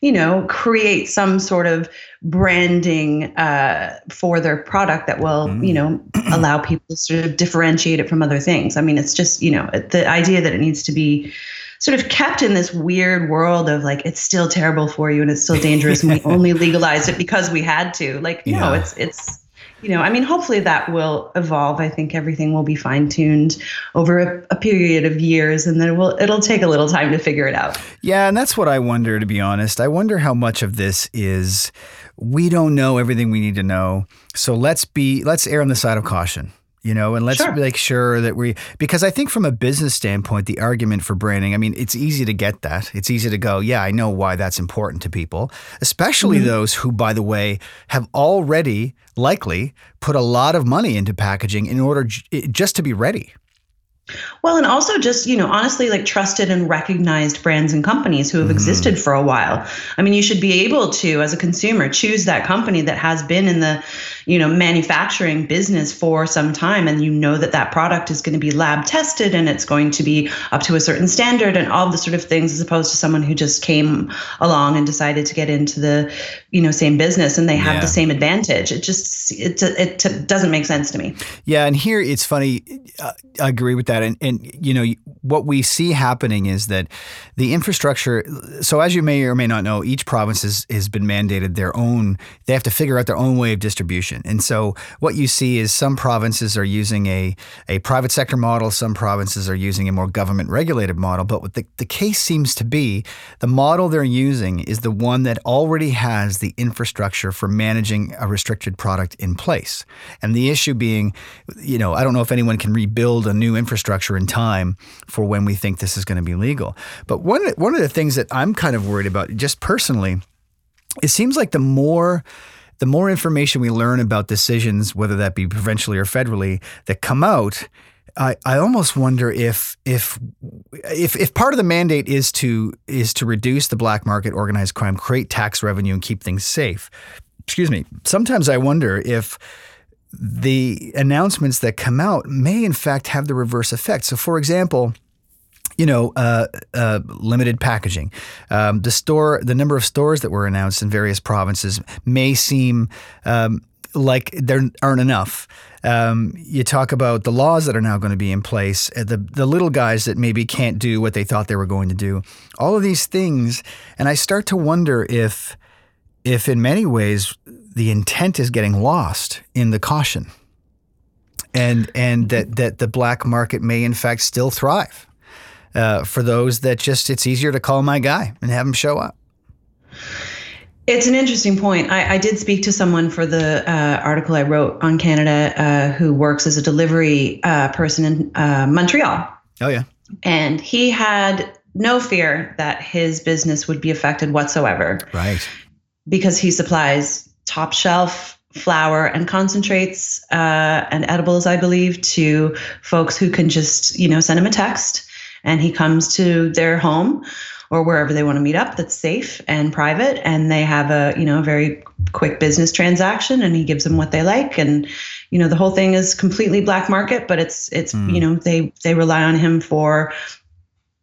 you know, create some sort of branding uh, for their product that will, mm. you know, allow people to sort of differentiate it from other things. I mean, it's just, you know, the idea that it needs to be sort of kept in this weird world of like it's still terrible for you and it's still dangerous and we only legalized it because we had to. Like, yeah. no, it's it's you know, I mean, hopefully that will evolve. I think everything will be fine tuned over a, a, period of years, and then it will it'll take a little time to figure it out. Yeah, and that's what I wonder. To be honest, I wonder how much of this is we don't know everything we need to know. So let's be let's err on the side of caution you know, and let's sure. make sure that we, because I think from a business standpoint, the argument for branding, I mean, it's easy to get that. It's easy to go, yeah, I know why that's important to people, especially mm-hmm. those who, by the way, have already likely put a lot of money into packaging in order j- just to be ready. Well, and also just, you know, honestly, like trusted and recognized brands and companies who have mm-hmm. existed for a while. I mean, you should be able to, as a consumer, choose that company that has been in the, you know, manufacturing business for some time. And you know that that product is going to be lab tested and it's going to be up to a certain standard and all the sort of things, as opposed to someone who just came along and decided to get into the, you know, same business and they have yeah. the same advantage. It just, it, it, it doesn't make sense to me. Yeah. And here it's funny. Uh, I agree with that that. And, and, you know, what we see happening is that the infrastructure, so as you may or may not know, each province has, has been mandated their own, they have to figure out their own way of distribution. And so what you see is some provinces are using a, a private sector model, some provinces are using a more government regulated model. But what the, the case seems to be, the model they're using is the one that already has the infrastructure for managing a restricted product in place. And the issue being, you know, I don't know if anyone can rebuild a new infrastructure infrastructure and time for when we think this is going to be legal. But one one of the things that I'm kind of worried about, just personally, it seems like the more the more information we learn about decisions, whether that be provincially or federally, that come out, I, I almost wonder if if if if part of the mandate is to is to reduce the black market, organized crime, create tax revenue, and keep things safe. Excuse me. Sometimes I wonder if the announcements that come out may in fact have the reverse effect. So, for example, you know, uh, uh, limited packaging. Um, the store, the number of stores that were announced in various provinces may seem um, like there aren't enough. Um, you talk about the laws that are now going to be in place, uh, the the little guys that maybe can't do what they thought they were going to do. All of these things, and I start to wonder if, if in many ways the intent is getting lost in the caution, and and that that the black market may in fact still thrive uh, for those that just it's easier to call my guy and have him show up. It's an interesting point. I, I did speak to someone for the uh, article I wrote on Canada uh, who works as a delivery uh, person in uh, Montreal. Oh yeah, and he had no fear that his business would be affected whatsoever. Right. Because he supplies top shelf flour and concentrates uh, and edibles, I believe, to folks who can just, you know, send him a text and he comes to their home or wherever they want to meet up that's safe and private and they have a you know very quick business transaction and he gives them what they like and you know the whole thing is completely black market but it's it's mm. you know they they rely on him for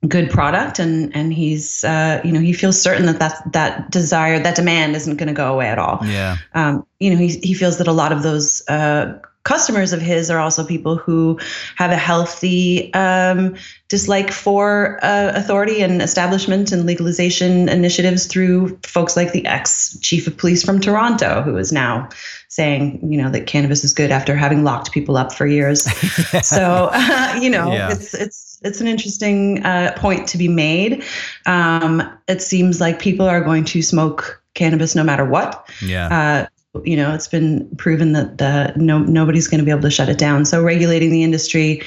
good product and and he's uh, you know he feels certain that that that desire that demand isn't going to go away at all. Yeah. Um, you know he, he feels that a lot of those uh, customers of his are also people who have a healthy um, dislike for uh, authority and establishment and legalization initiatives through folks like the ex chief of police from Toronto, who is now saying, you know, that cannabis is good after having locked people up for years. so, uh, you know, yeah. it's it's it's an interesting uh, point to be made. Um, it seems like people are going to smoke cannabis no matter what. Yeah. Uh, you know, it's been proven that the no nobody's going to be able to shut it down. So regulating the industry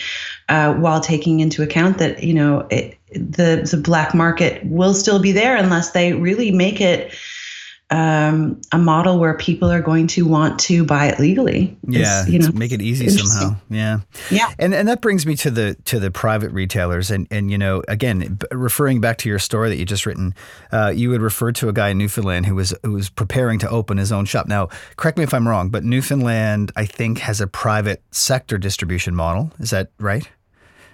uh, while taking into account that you know it, the the black market will still be there unless they really make it um, a model where people are going to want to buy it legally. Yeah, you know, make it easy somehow. Yeah, yeah, and and that brings me to the to the private retailers, and and you know, again, referring back to your story that you just written, uh, you would refer to a guy in Newfoundland who was who was preparing to open his own shop. Now, correct me if I'm wrong, but Newfoundland, I think, has a private sector distribution model. Is that right?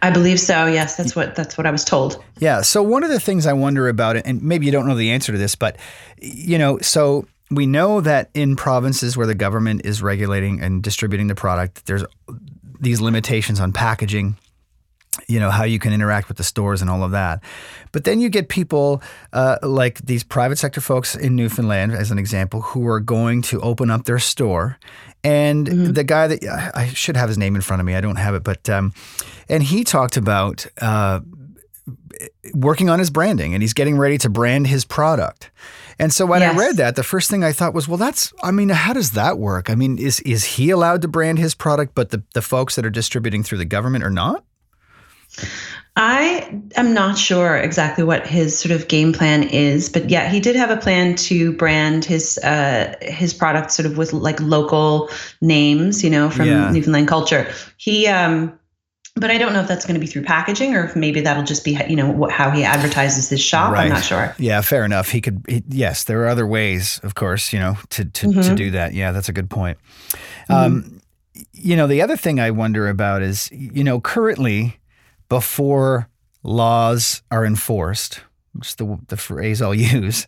I believe so. Yes, that's what that's what I was told. Yeah. So one of the things I wonder about it, and maybe you don't know the answer to this, but you know, so we know that in provinces where the government is regulating and distributing the product, there's these limitations on packaging. You know how you can interact with the stores and all of that, but then you get people uh, like these private sector folks in Newfoundland, as an example, who are going to open up their store and mm-hmm. the guy that I should have his name in front of me, I don't have it, but um, and he talked about uh, working on his branding, and he's getting ready to brand his product. And so when yes. I read that, the first thing I thought was, well, that's, I mean, how does that work? I mean, is is he allowed to brand his product, but the, the folks that are distributing through the government are not? I am not sure exactly what his sort of game plan is, but yeah, he did have a plan to brand his uh, his product sort of with like local names, you know, from yeah. Newfoundland culture. He um, but I don't know if that's going to be through packaging or if maybe that'll just be you know what, how he advertises his shop. Right. I'm not sure. Yeah, fair enough. He could. He, yes, there are other ways, of course, you know, to to, mm-hmm. to do that. Yeah, that's a good point. Mm-hmm. Um, you know, the other thing I wonder about is, you know, currently before laws are enforced, which is the, the phrase I'll use,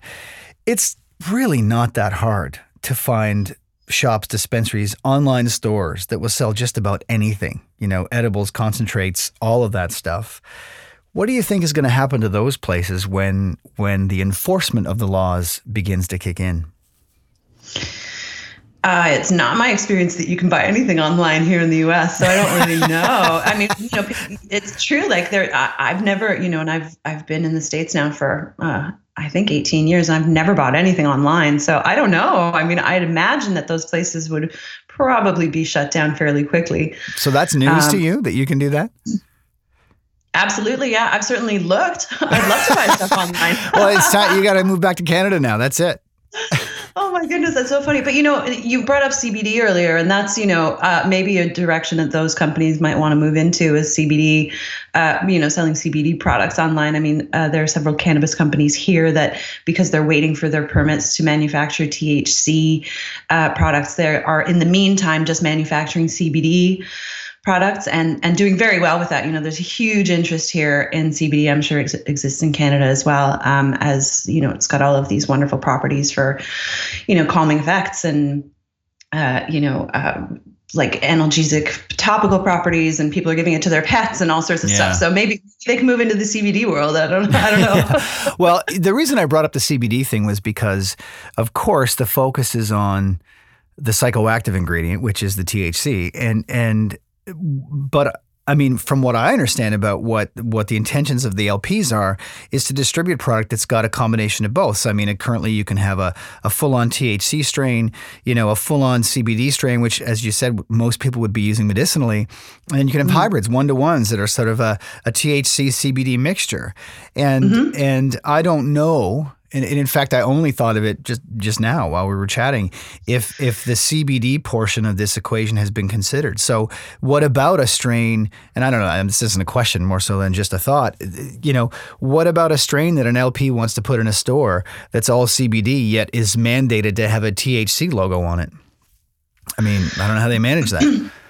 it's really not that hard to find shops, dispensaries, online stores that will sell just about anything, you know, edibles, concentrates, all of that stuff. What do you think is going to happen to those places when when the enforcement of the laws begins to kick in? Uh, it's not my experience that you can buy anything online here in the U.S., so I don't really know. I mean, you know, it's true. Like there, I, have never, you know, and I've I've been in the states now for uh, I think 18 years, and I've never bought anything online. So I don't know. I mean, I'd imagine that those places would probably be shut down fairly quickly. So that's news um, to you that you can do that. Absolutely, yeah. I've certainly looked. I'd love to buy stuff online. well, it's time. You got to move back to Canada now. That's it. Oh my goodness, that's so funny. But you know, you brought up CBD earlier, and that's you know uh, maybe a direction that those companies might want to move into is CBD. Uh, you know, selling CBD products online. I mean, uh, there are several cannabis companies here that because they're waiting for their permits to manufacture THC uh, products, they are in the meantime just manufacturing CBD products and and doing very well with that. You know, there's a huge interest here in CBD. I'm sure ex- exists in Canada as well. Um, as you know, it's got all of these wonderful properties for, you know, calming effects and, uh, you know. Um, like analgesic topical properties and people are giving it to their pets and all sorts of yeah. stuff. So maybe they can move into the CBD world. I don't I don't know. yeah. Well, the reason I brought up the CBD thing was because of course the focus is on the psychoactive ingredient, which is the THC. And and but I mean, from what I understand about what what the intentions of the LPs are, is to distribute product that's got a combination of both. So, I mean, currently you can have a, a full on THC strain, you know, a full on CBD strain, which, as you said, most people would be using medicinally, and you can have mm-hmm. hybrids, one to ones that are sort of a, a THC CBD mixture. And mm-hmm. and I don't know and, and, in fact, I only thought of it just just now while we were chatting. If if the CBD portion of this equation has been considered, so what about a strain? And I don't know. This isn't a question, more so than just a thought. You know, what about a strain that an LP wants to put in a store that's all CBD yet is mandated to have a THC logo on it? I mean, I don't know how they manage that.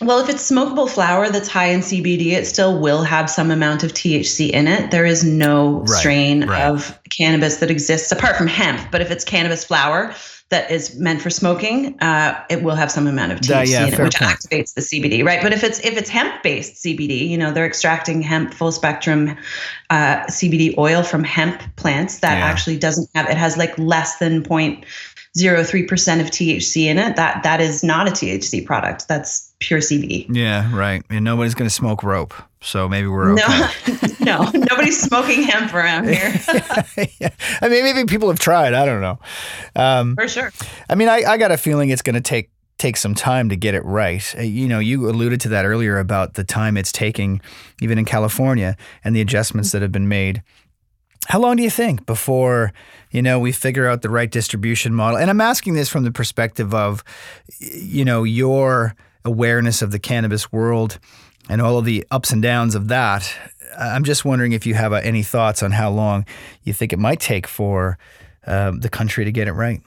Well, if it's smokable flower that's high in CBD, it still will have some amount of THC in it. There is no right, strain right. of cannabis that exists apart from hemp. But if it's cannabis flower that is meant for smoking, uh, it will have some amount of THC yeah, in it, which point. activates the CBD, right? But if it's if it's hemp based CBD, you know, they're extracting hemp full spectrum uh, CBD oil from hemp plants that yeah. actually doesn't have it has like less than point zero three percent of THC in it. That that is not a THC product. That's pure CBD. Yeah, right. And nobody's going to smoke rope. So maybe we're okay. No, no, nobody's smoking hemp around here. yeah. I mean, maybe people have tried. I don't know. Um, For sure. I mean, I, I got a feeling it's going to take take some time to get it right. Uh, You know, you alluded to that earlier about the time it's taking, even in California, and the adjustments that have been made. How long do you think before you know we figure out the right distribution model? And I'm asking this from the perspective of, you know, your awareness of the cannabis world and all of the ups and downs of that. I'm just wondering if you have uh, any thoughts on how long you think it might take for um, the country to get it right.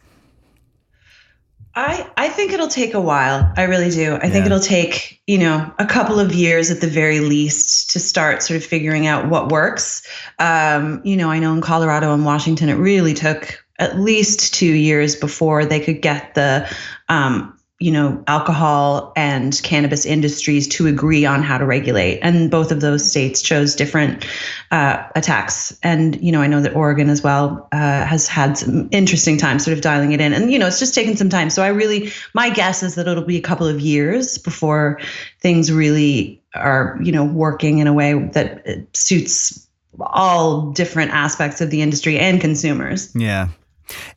I, I think it'll take a while. I really do. I think it'll take, you know, a couple of years at the very least to start sort of figuring out what works. Um, you know, I know in Colorado and Washington, it really took at least two years before they could get the, um, you know, alcohol and cannabis industries to agree on how to regulate. And both of those states chose different uh, attacks. And, you know, I know that Oregon as well uh, has had some interesting time sort of dialing it in. And, you know, it's just taken some time. So I really, my guess is that it'll be a couple of years before things really are, you know, working in a way that suits all different aspects of the industry and consumers. Yeah.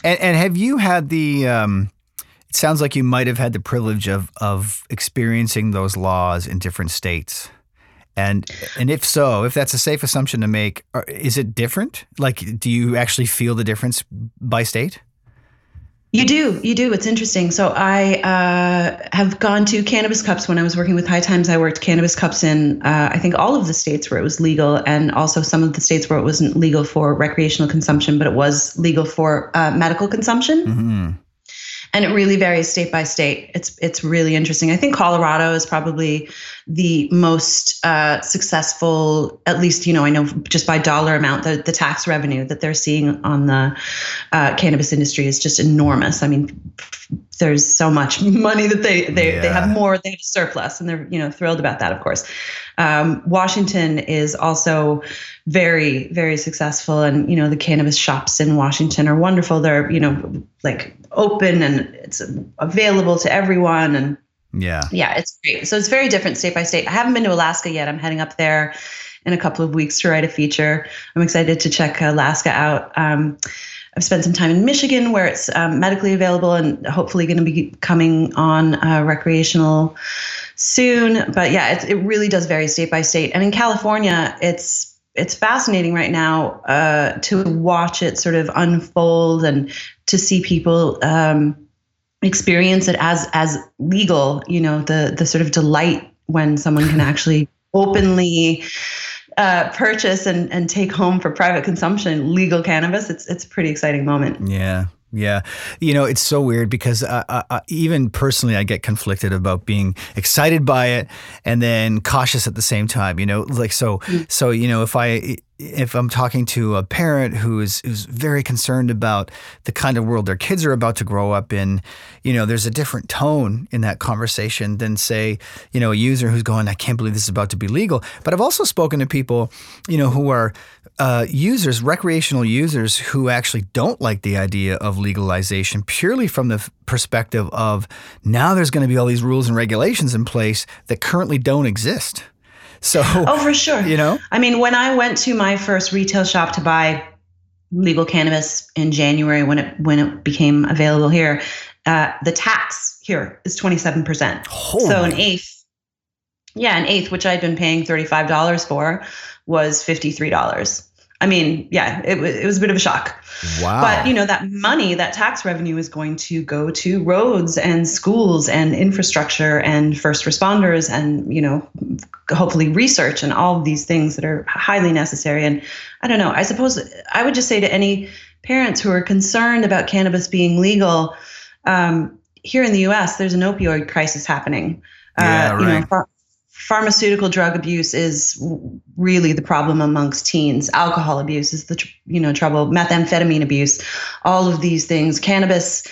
And, and have you had the, um, it sounds like you might have had the privilege of, of experiencing those laws in different states. And, and if so, if that's a safe assumption to make, is it different? Like, do you actually feel the difference by state? You do, you do. It's interesting. So I uh, have gone to cannabis cups when I was working with High Times. I worked cannabis cups in uh, I think all of the states where it was legal, and also some of the states where it wasn't legal for recreational consumption, but it was legal for uh, medical consumption. Mm-hmm. And it really varies state by state. It's it's really interesting. I think Colorado is probably the most uh, successful, at least you know I know just by dollar amount, the the tax revenue that they're seeing on the uh, cannabis industry is just enormous. I mean, there's so much money that they they, they have more they have a surplus, and they're you know thrilled about that, of course. Um, Washington is also very very successful, and you know the cannabis shops in Washington are wonderful. They're you know like open and it's available to everyone, and Yeah. yeah, it's great. So it's very different state by state. I haven't been to Alaska yet. I'm heading up there in a couple of weeks to write a feature. I'm excited to check Alaska out. Um, I've spent some time in Michigan where it's um, medically available and hopefully going to be coming on uh, recreational soon. But yeah, it, it really does vary state by state. And in California, it's it's fascinating right now uh, to watch it sort of unfold and to see people um, experience it as as legal. You know, the the sort of delight when someone can actually openly uh, purchase and, and take home for private consumption legal cannabis. It's it's a pretty exciting moment. Yeah. Yeah. You know, it's so weird because uh, uh, uh, even personally, I get conflicted about being excited by it and then cautious at the same time. You know, like so, so, you know, if I, if I'm talking to a parent who is, who's very concerned about the kind of world their kids are about to grow up in, you know, there's a different tone in that conversation than say, you know, a user who's going, I can't believe this is about to be legal. But I've also spoken to people, you know, who are uh, users, recreational users who actually don't like the idea of legalization purely from the f- perspective of now there's going to be all these rules and regulations in place that currently don't exist. So, Oh, for sure. you know, I mean, when I went to my first retail shop to buy legal cannabis in January when it when it became available here, uh, the tax here is twenty seven percent. So an eighth, yeah, an eighth, which I'd been paying thirty five dollars for, was fifty three dollars. I mean, yeah, it was it was a bit of a shock. wow. But you know that money, that tax revenue is going to go to roads and schools and infrastructure and first responders and you know hopefully research and all of these things that are highly necessary. And I don't know. I suppose I would just say to any parents who are concerned about cannabis being legal, um, here in the U.S., there's an opioid crisis happening. Yeah, you know, right. Pharmaceutical drug abuse is really the problem amongst teens. Alcohol abuse is the tr- you know trouble. Methamphetamine abuse, all of these things. Cannabis,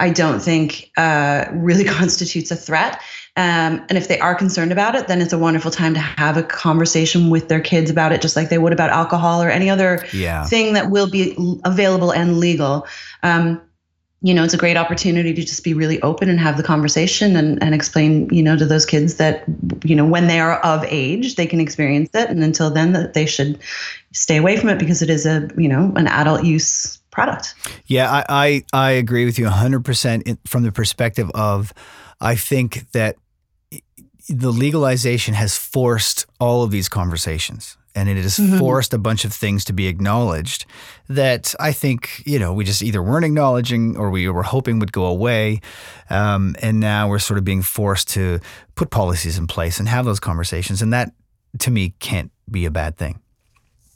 I don't think uh, really constitutes a threat. Um, and if they are concerned about it, then it's a wonderful time to have a conversation with their kids about it, just like they would about alcohol or any other yeah. thing that will be available and legal. Um, you know, it's a great opportunity to just be really open and have the conversation and, and explain, you know, to those kids that, you know, when they are of age, they can experience it. And until then, that they should stay away from it because it is a, you know, an adult use product. Yeah, I, I, I agree with you 100% from the perspective of, I think that the legalization has forced all of these conversations and it has mm-hmm. forced a bunch of things to be acknowledged that I think you know we just either weren't acknowledging or we were hoping would go away, um, and now we're sort of being forced to put policies in place and have those conversations, and that to me can't be a bad thing.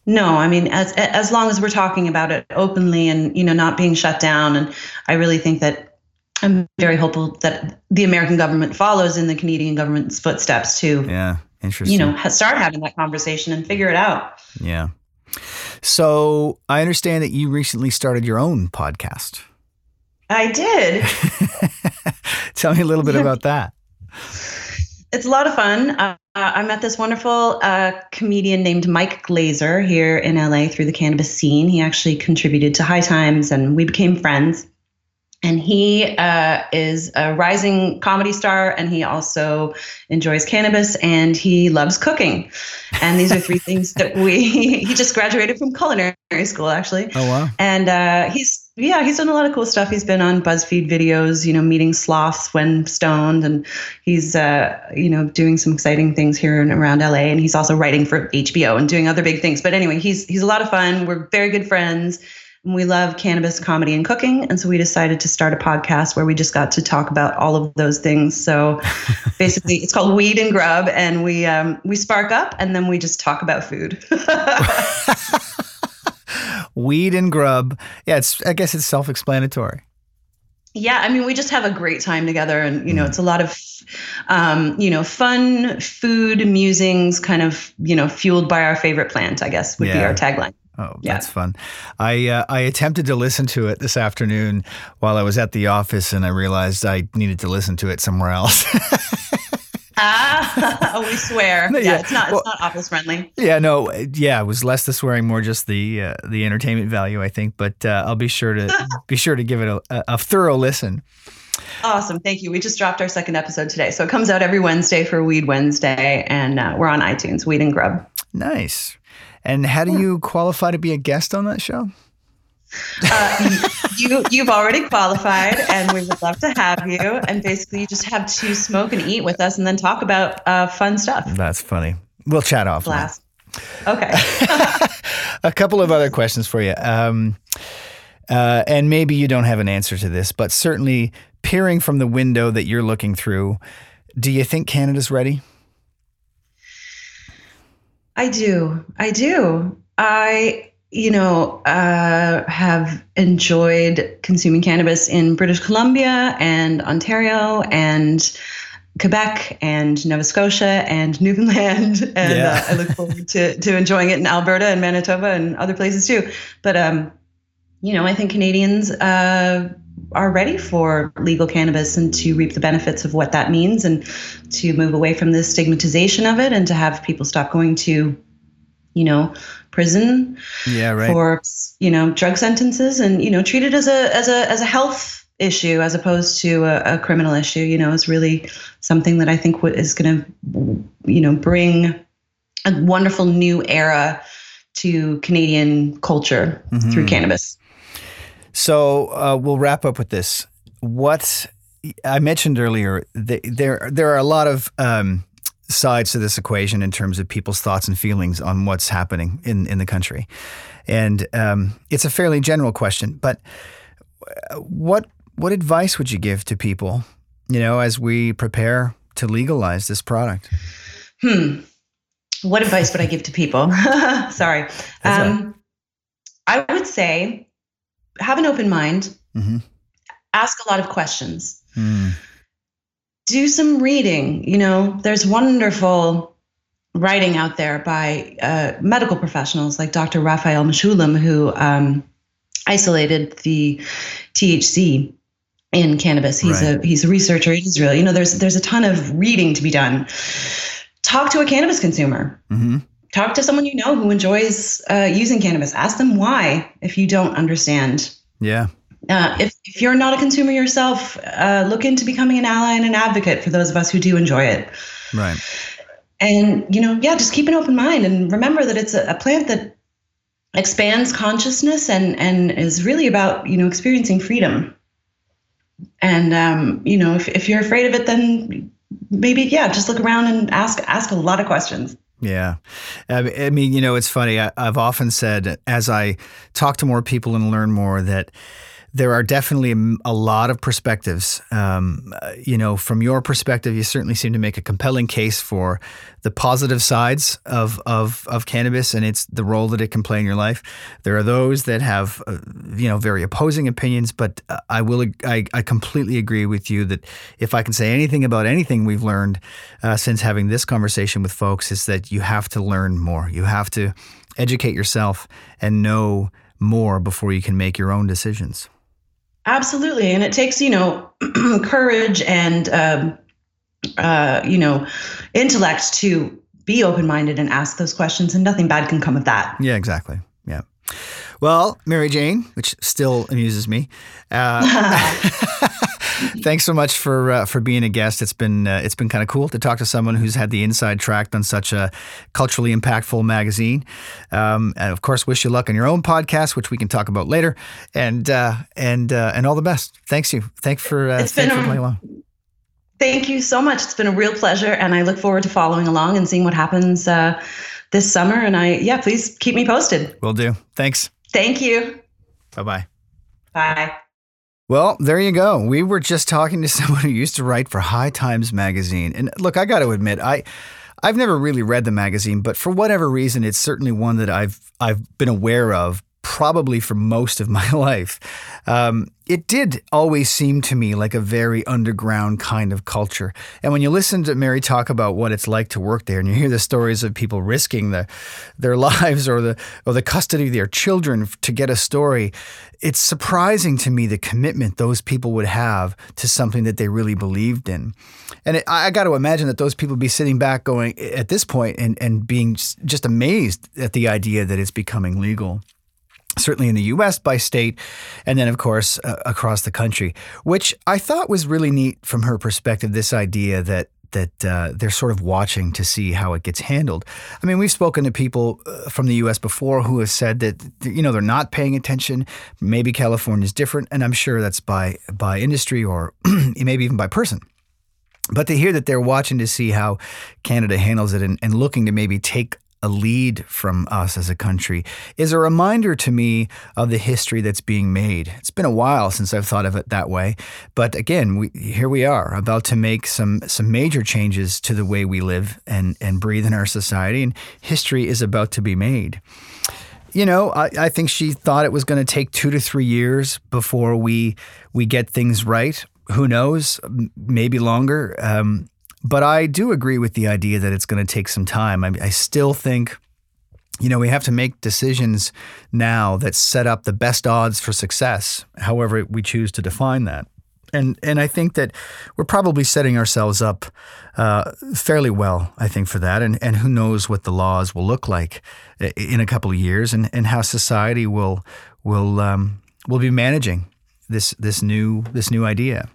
No, I mean as as long as we're talking about it openly and you know not being shut down, and I really think that I'm very hopeful that the American government follows in the Canadian government's footsteps too. Yeah. Interesting. You know, start having that conversation and figure it out. Yeah. So I understand that you recently started your own podcast. I did. Tell me a little bit about that. It's a lot of fun. Uh, I met this wonderful uh, comedian named Mike Glazer here in LA through the cannabis scene. He actually contributed to High Times and we became friends and he uh, is a rising comedy star and he also enjoys cannabis and he loves cooking. And these are three things that we he just graduated from culinary school actually. Oh wow. And uh, he's yeah he's done a lot of cool stuff. He's been on buzzfeed videos you know meeting sloths when stoned and he's uh, you know doing some exciting things here and around la and he's also writing for hbo and doing other big things. But anyway he's he's a lot of fun. We're very good friends we love cannabis, comedy, and cooking. And so we decided to start a podcast where we just got to talk about all of those things. So basically, it's called Weed and Grub, and we um, we spark up and then we just talk about food. Weed and Grub. Yeah, it's I guess it's self-explanatory. Yeah, I mean, we just have a great time together, and you know, mm. it's a lot of, um, you know, fun food musings, kind of, you know, fueled by our favorite plant. I guess would yeah. be our tagline. Oh, yeah. that's fun. I uh, I attempted to listen to it this afternoon while I was at the office, and I realized I needed to listen to it somewhere else. ah, we swear. Yeah, yeah it's not. Well, it's not office friendly. Yeah, no, yeah, it was less the swearing, more just the uh, the entertainment value, I think. But uh, I'll be sure to be sure to give it a, a thorough listen. Awesome. Thank you. We just dropped our second episode today. So it comes out every Wednesday for Weed Wednesday, and uh, we're on iTunes, Weed and Grub. Nice. And how do you qualify to be a guest on that show? Uh, you you've already qualified, and we would love to have you. And basically, you just have to smoke and eat with us, and then talk about uh, fun stuff. That's funny. We'll chat off. Blast. Okay. a couple of other questions for you. Um, uh, and maybe you don't have an answer to this, but certainly peering from the window that you're looking through, do you think Canada's ready? I do. I do. I, you know, uh, have enjoyed consuming cannabis in British Columbia and Ontario and Quebec and Nova Scotia and Newfoundland, and yeah. uh, I look forward to to enjoying it in Alberta and Manitoba and other places too. But um, you know, I think Canadians uh, are ready for legal cannabis and to reap the benefits of what that means and to move away from the stigmatization of it and to have people stop going to you know prison yeah right for you know drug sentences and you know treat it as a as a as a health issue as opposed to a, a criminal issue you know is really something that i think is going to you know bring a wonderful new era to canadian culture mm-hmm. through cannabis so uh, we'll wrap up with this. What I mentioned earlier, the, there there are a lot of um, sides to this equation in terms of people's thoughts and feelings on what's happening in in the country, and um, it's a fairly general question. But what what advice would you give to people, you know, as we prepare to legalize this product? Hmm. What advice would I give to people? Sorry. Um, I would say have an open mind, mm-hmm. ask a lot of questions, mm. do some reading. You know, there's wonderful writing out there by uh, medical professionals like Dr. Raphael Mechoulam, who um, isolated the THC in cannabis. He's right. a he's a researcher in Israel. You know, there's there's a ton of reading to be done. Talk to a cannabis consumer. Mm-hmm talk to someone you know who enjoys uh, using cannabis. Ask them why if you don't understand. Yeah. Uh, if, if you're not a consumer yourself, uh, look into becoming an ally and an advocate for those of us who do enjoy it. Right. And, you know, yeah, just keep an open mind and remember that it's a, a plant that expands consciousness and, and is really about, you know, experiencing freedom. And, um, you know, if, if you're afraid of it, then maybe, yeah, just look around and ask, ask a lot of questions. Yeah. I mean, you know, it's funny. I, have often said as I talk to more people and learn more that there are definitely a lot of perspectives. Um, you know, from your perspective, you certainly seem to make a compelling case for the positive sides of, of, of cannabis and it's the role that it can play in your life. There are those that have, uh, you know, very opposing opinions, but I will, I, I completely agree with you that if I can say anything about anything we've learned uh, since having this conversation with folks, is that you have to learn more. You have to educate yourself and know more before you can make your own decisions. Absolutely, and it takes you know courage and um, uh, you know intellect to be open minded and ask those questions, and nothing bad can come of that. Yeah, exactly. Yeah. Well, Mary Jane, which still amuses me. Uh, thanks so much for uh, for being a guest. It's been uh, it's been kind of cool to talk to someone who's had the inside track on such a culturally impactful magazine. Um, and of course, wish you luck on your own podcast, which we can talk about later. And uh, and uh, and all the best. Thanks you. Thanks for uh, it's thanks for playing along. Thank you so much. It's been a real pleasure, and I look forward to following along and seeing what happens uh, this summer. And I yeah, please keep me posted. Will do. Thanks. Thank you. Bye-bye. Bye. Well, there you go. We were just talking to someone who used to write for High Times magazine. And look, I got to admit, I I've never really read the magazine, but for whatever reason, it's certainly one that I've I've been aware of probably for most of my life. Um, it did always seem to me like a very underground kind of culture. And when you listen to Mary talk about what it's like to work there, and you hear the stories of people risking the, their lives or the or the custody of their children to get a story, it's surprising to me the commitment those people would have to something that they really believed in. And it, I got to imagine that those people be sitting back going at this point and, and being just amazed at the idea that it's becoming legal certainly in the US by state, and then, of course, uh, across the country, which I thought was really neat from her perspective this idea that. That uh, they're sort of watching to see how it gets handled. I mean, we've spoken to people uh, from the U.S. before who have said that you know they're not paying attention. Maybe California is different, and I'm sure that's by by industry or maybe even by person. But to hear that they're watching to see how Canada handles it and, and looking to maybe take a lead from us as a country is a reminder to me of the history that's being made. It's been a while since I've thought of it that way, but again, we, here we are about to make some some major changes to the way we live and and breathe in our society, and history is about to be made. You know, I, I think she thought it was going to take two to three years before we we get things right. Who knows? Maybe longer. Um, but I do agree with the idea that it's going to take some time. I, I still think you know, we have to make decisions now that set up the best odds for success, however we choose to define that. And and I think that we're probably setting ourselves up uh, fairly well, I think, for that. And and who knows what the laws will look like in a couple of years, and, and how society will will um, will be managing this this new this new idea.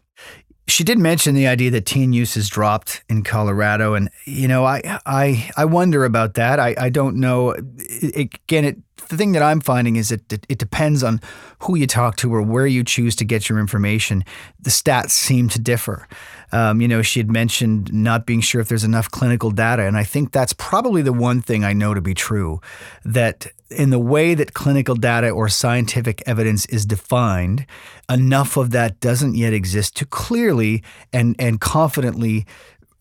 She did mention the idea that teen use has dropped in Colorado, and you know, I I I wonder about that. I I don't know. It, again, it the thing that I'm finding is that it, it depends on who you talk to or where you choose to get your information. The stats seem to differ. Um, you know, she had mentioned not being sure if there's enough clinical data, and I think that's probably the one thing I know to be true. That in the way that clinical data or scientific evidence is defined, enough of that doesn't yet exist to clearly and and confidently,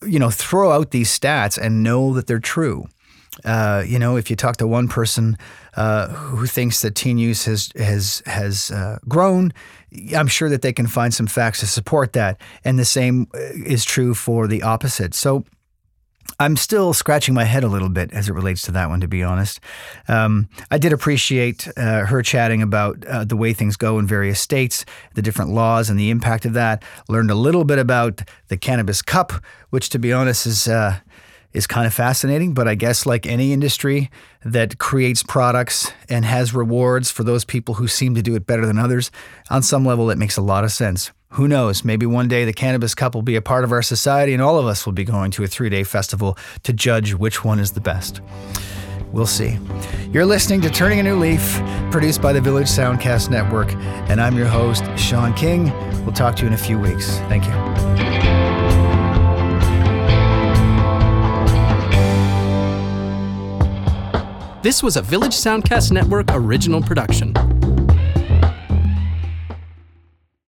you know, throw out these stats and know that they're true. Uh, you know, if you talk to one person uh, who thinks that teen use has has has uh, grown, I'm sure that they can find some facts to support that, and the same uh, is true for the opposite. So. I'm still scratching my head a little bit as it relates to that one, to be honest. Um, I did appreciate uh, her chatting about uh, the way things go in various states, the different laws, and the impact of that. Learned a little bit about the Cannabis Cup, which, to be honest, is is kind of fascinating, but I guess like any industry that creates products and has rewards for those people who seem to do it better than others, on some level it makes a lot of sense. Who knows? Maybe one day the Cannabis Cup will be a part of our society and all of us will be going to a three day festival to judge which one is the best. We'll see. You're listening to Turning a New Leaf, produced by the Village Soundcast Network, and I'm your host, Sean King. We'll talk to you in a few weeks. Thank you. This was a Village Soundcast Network original production.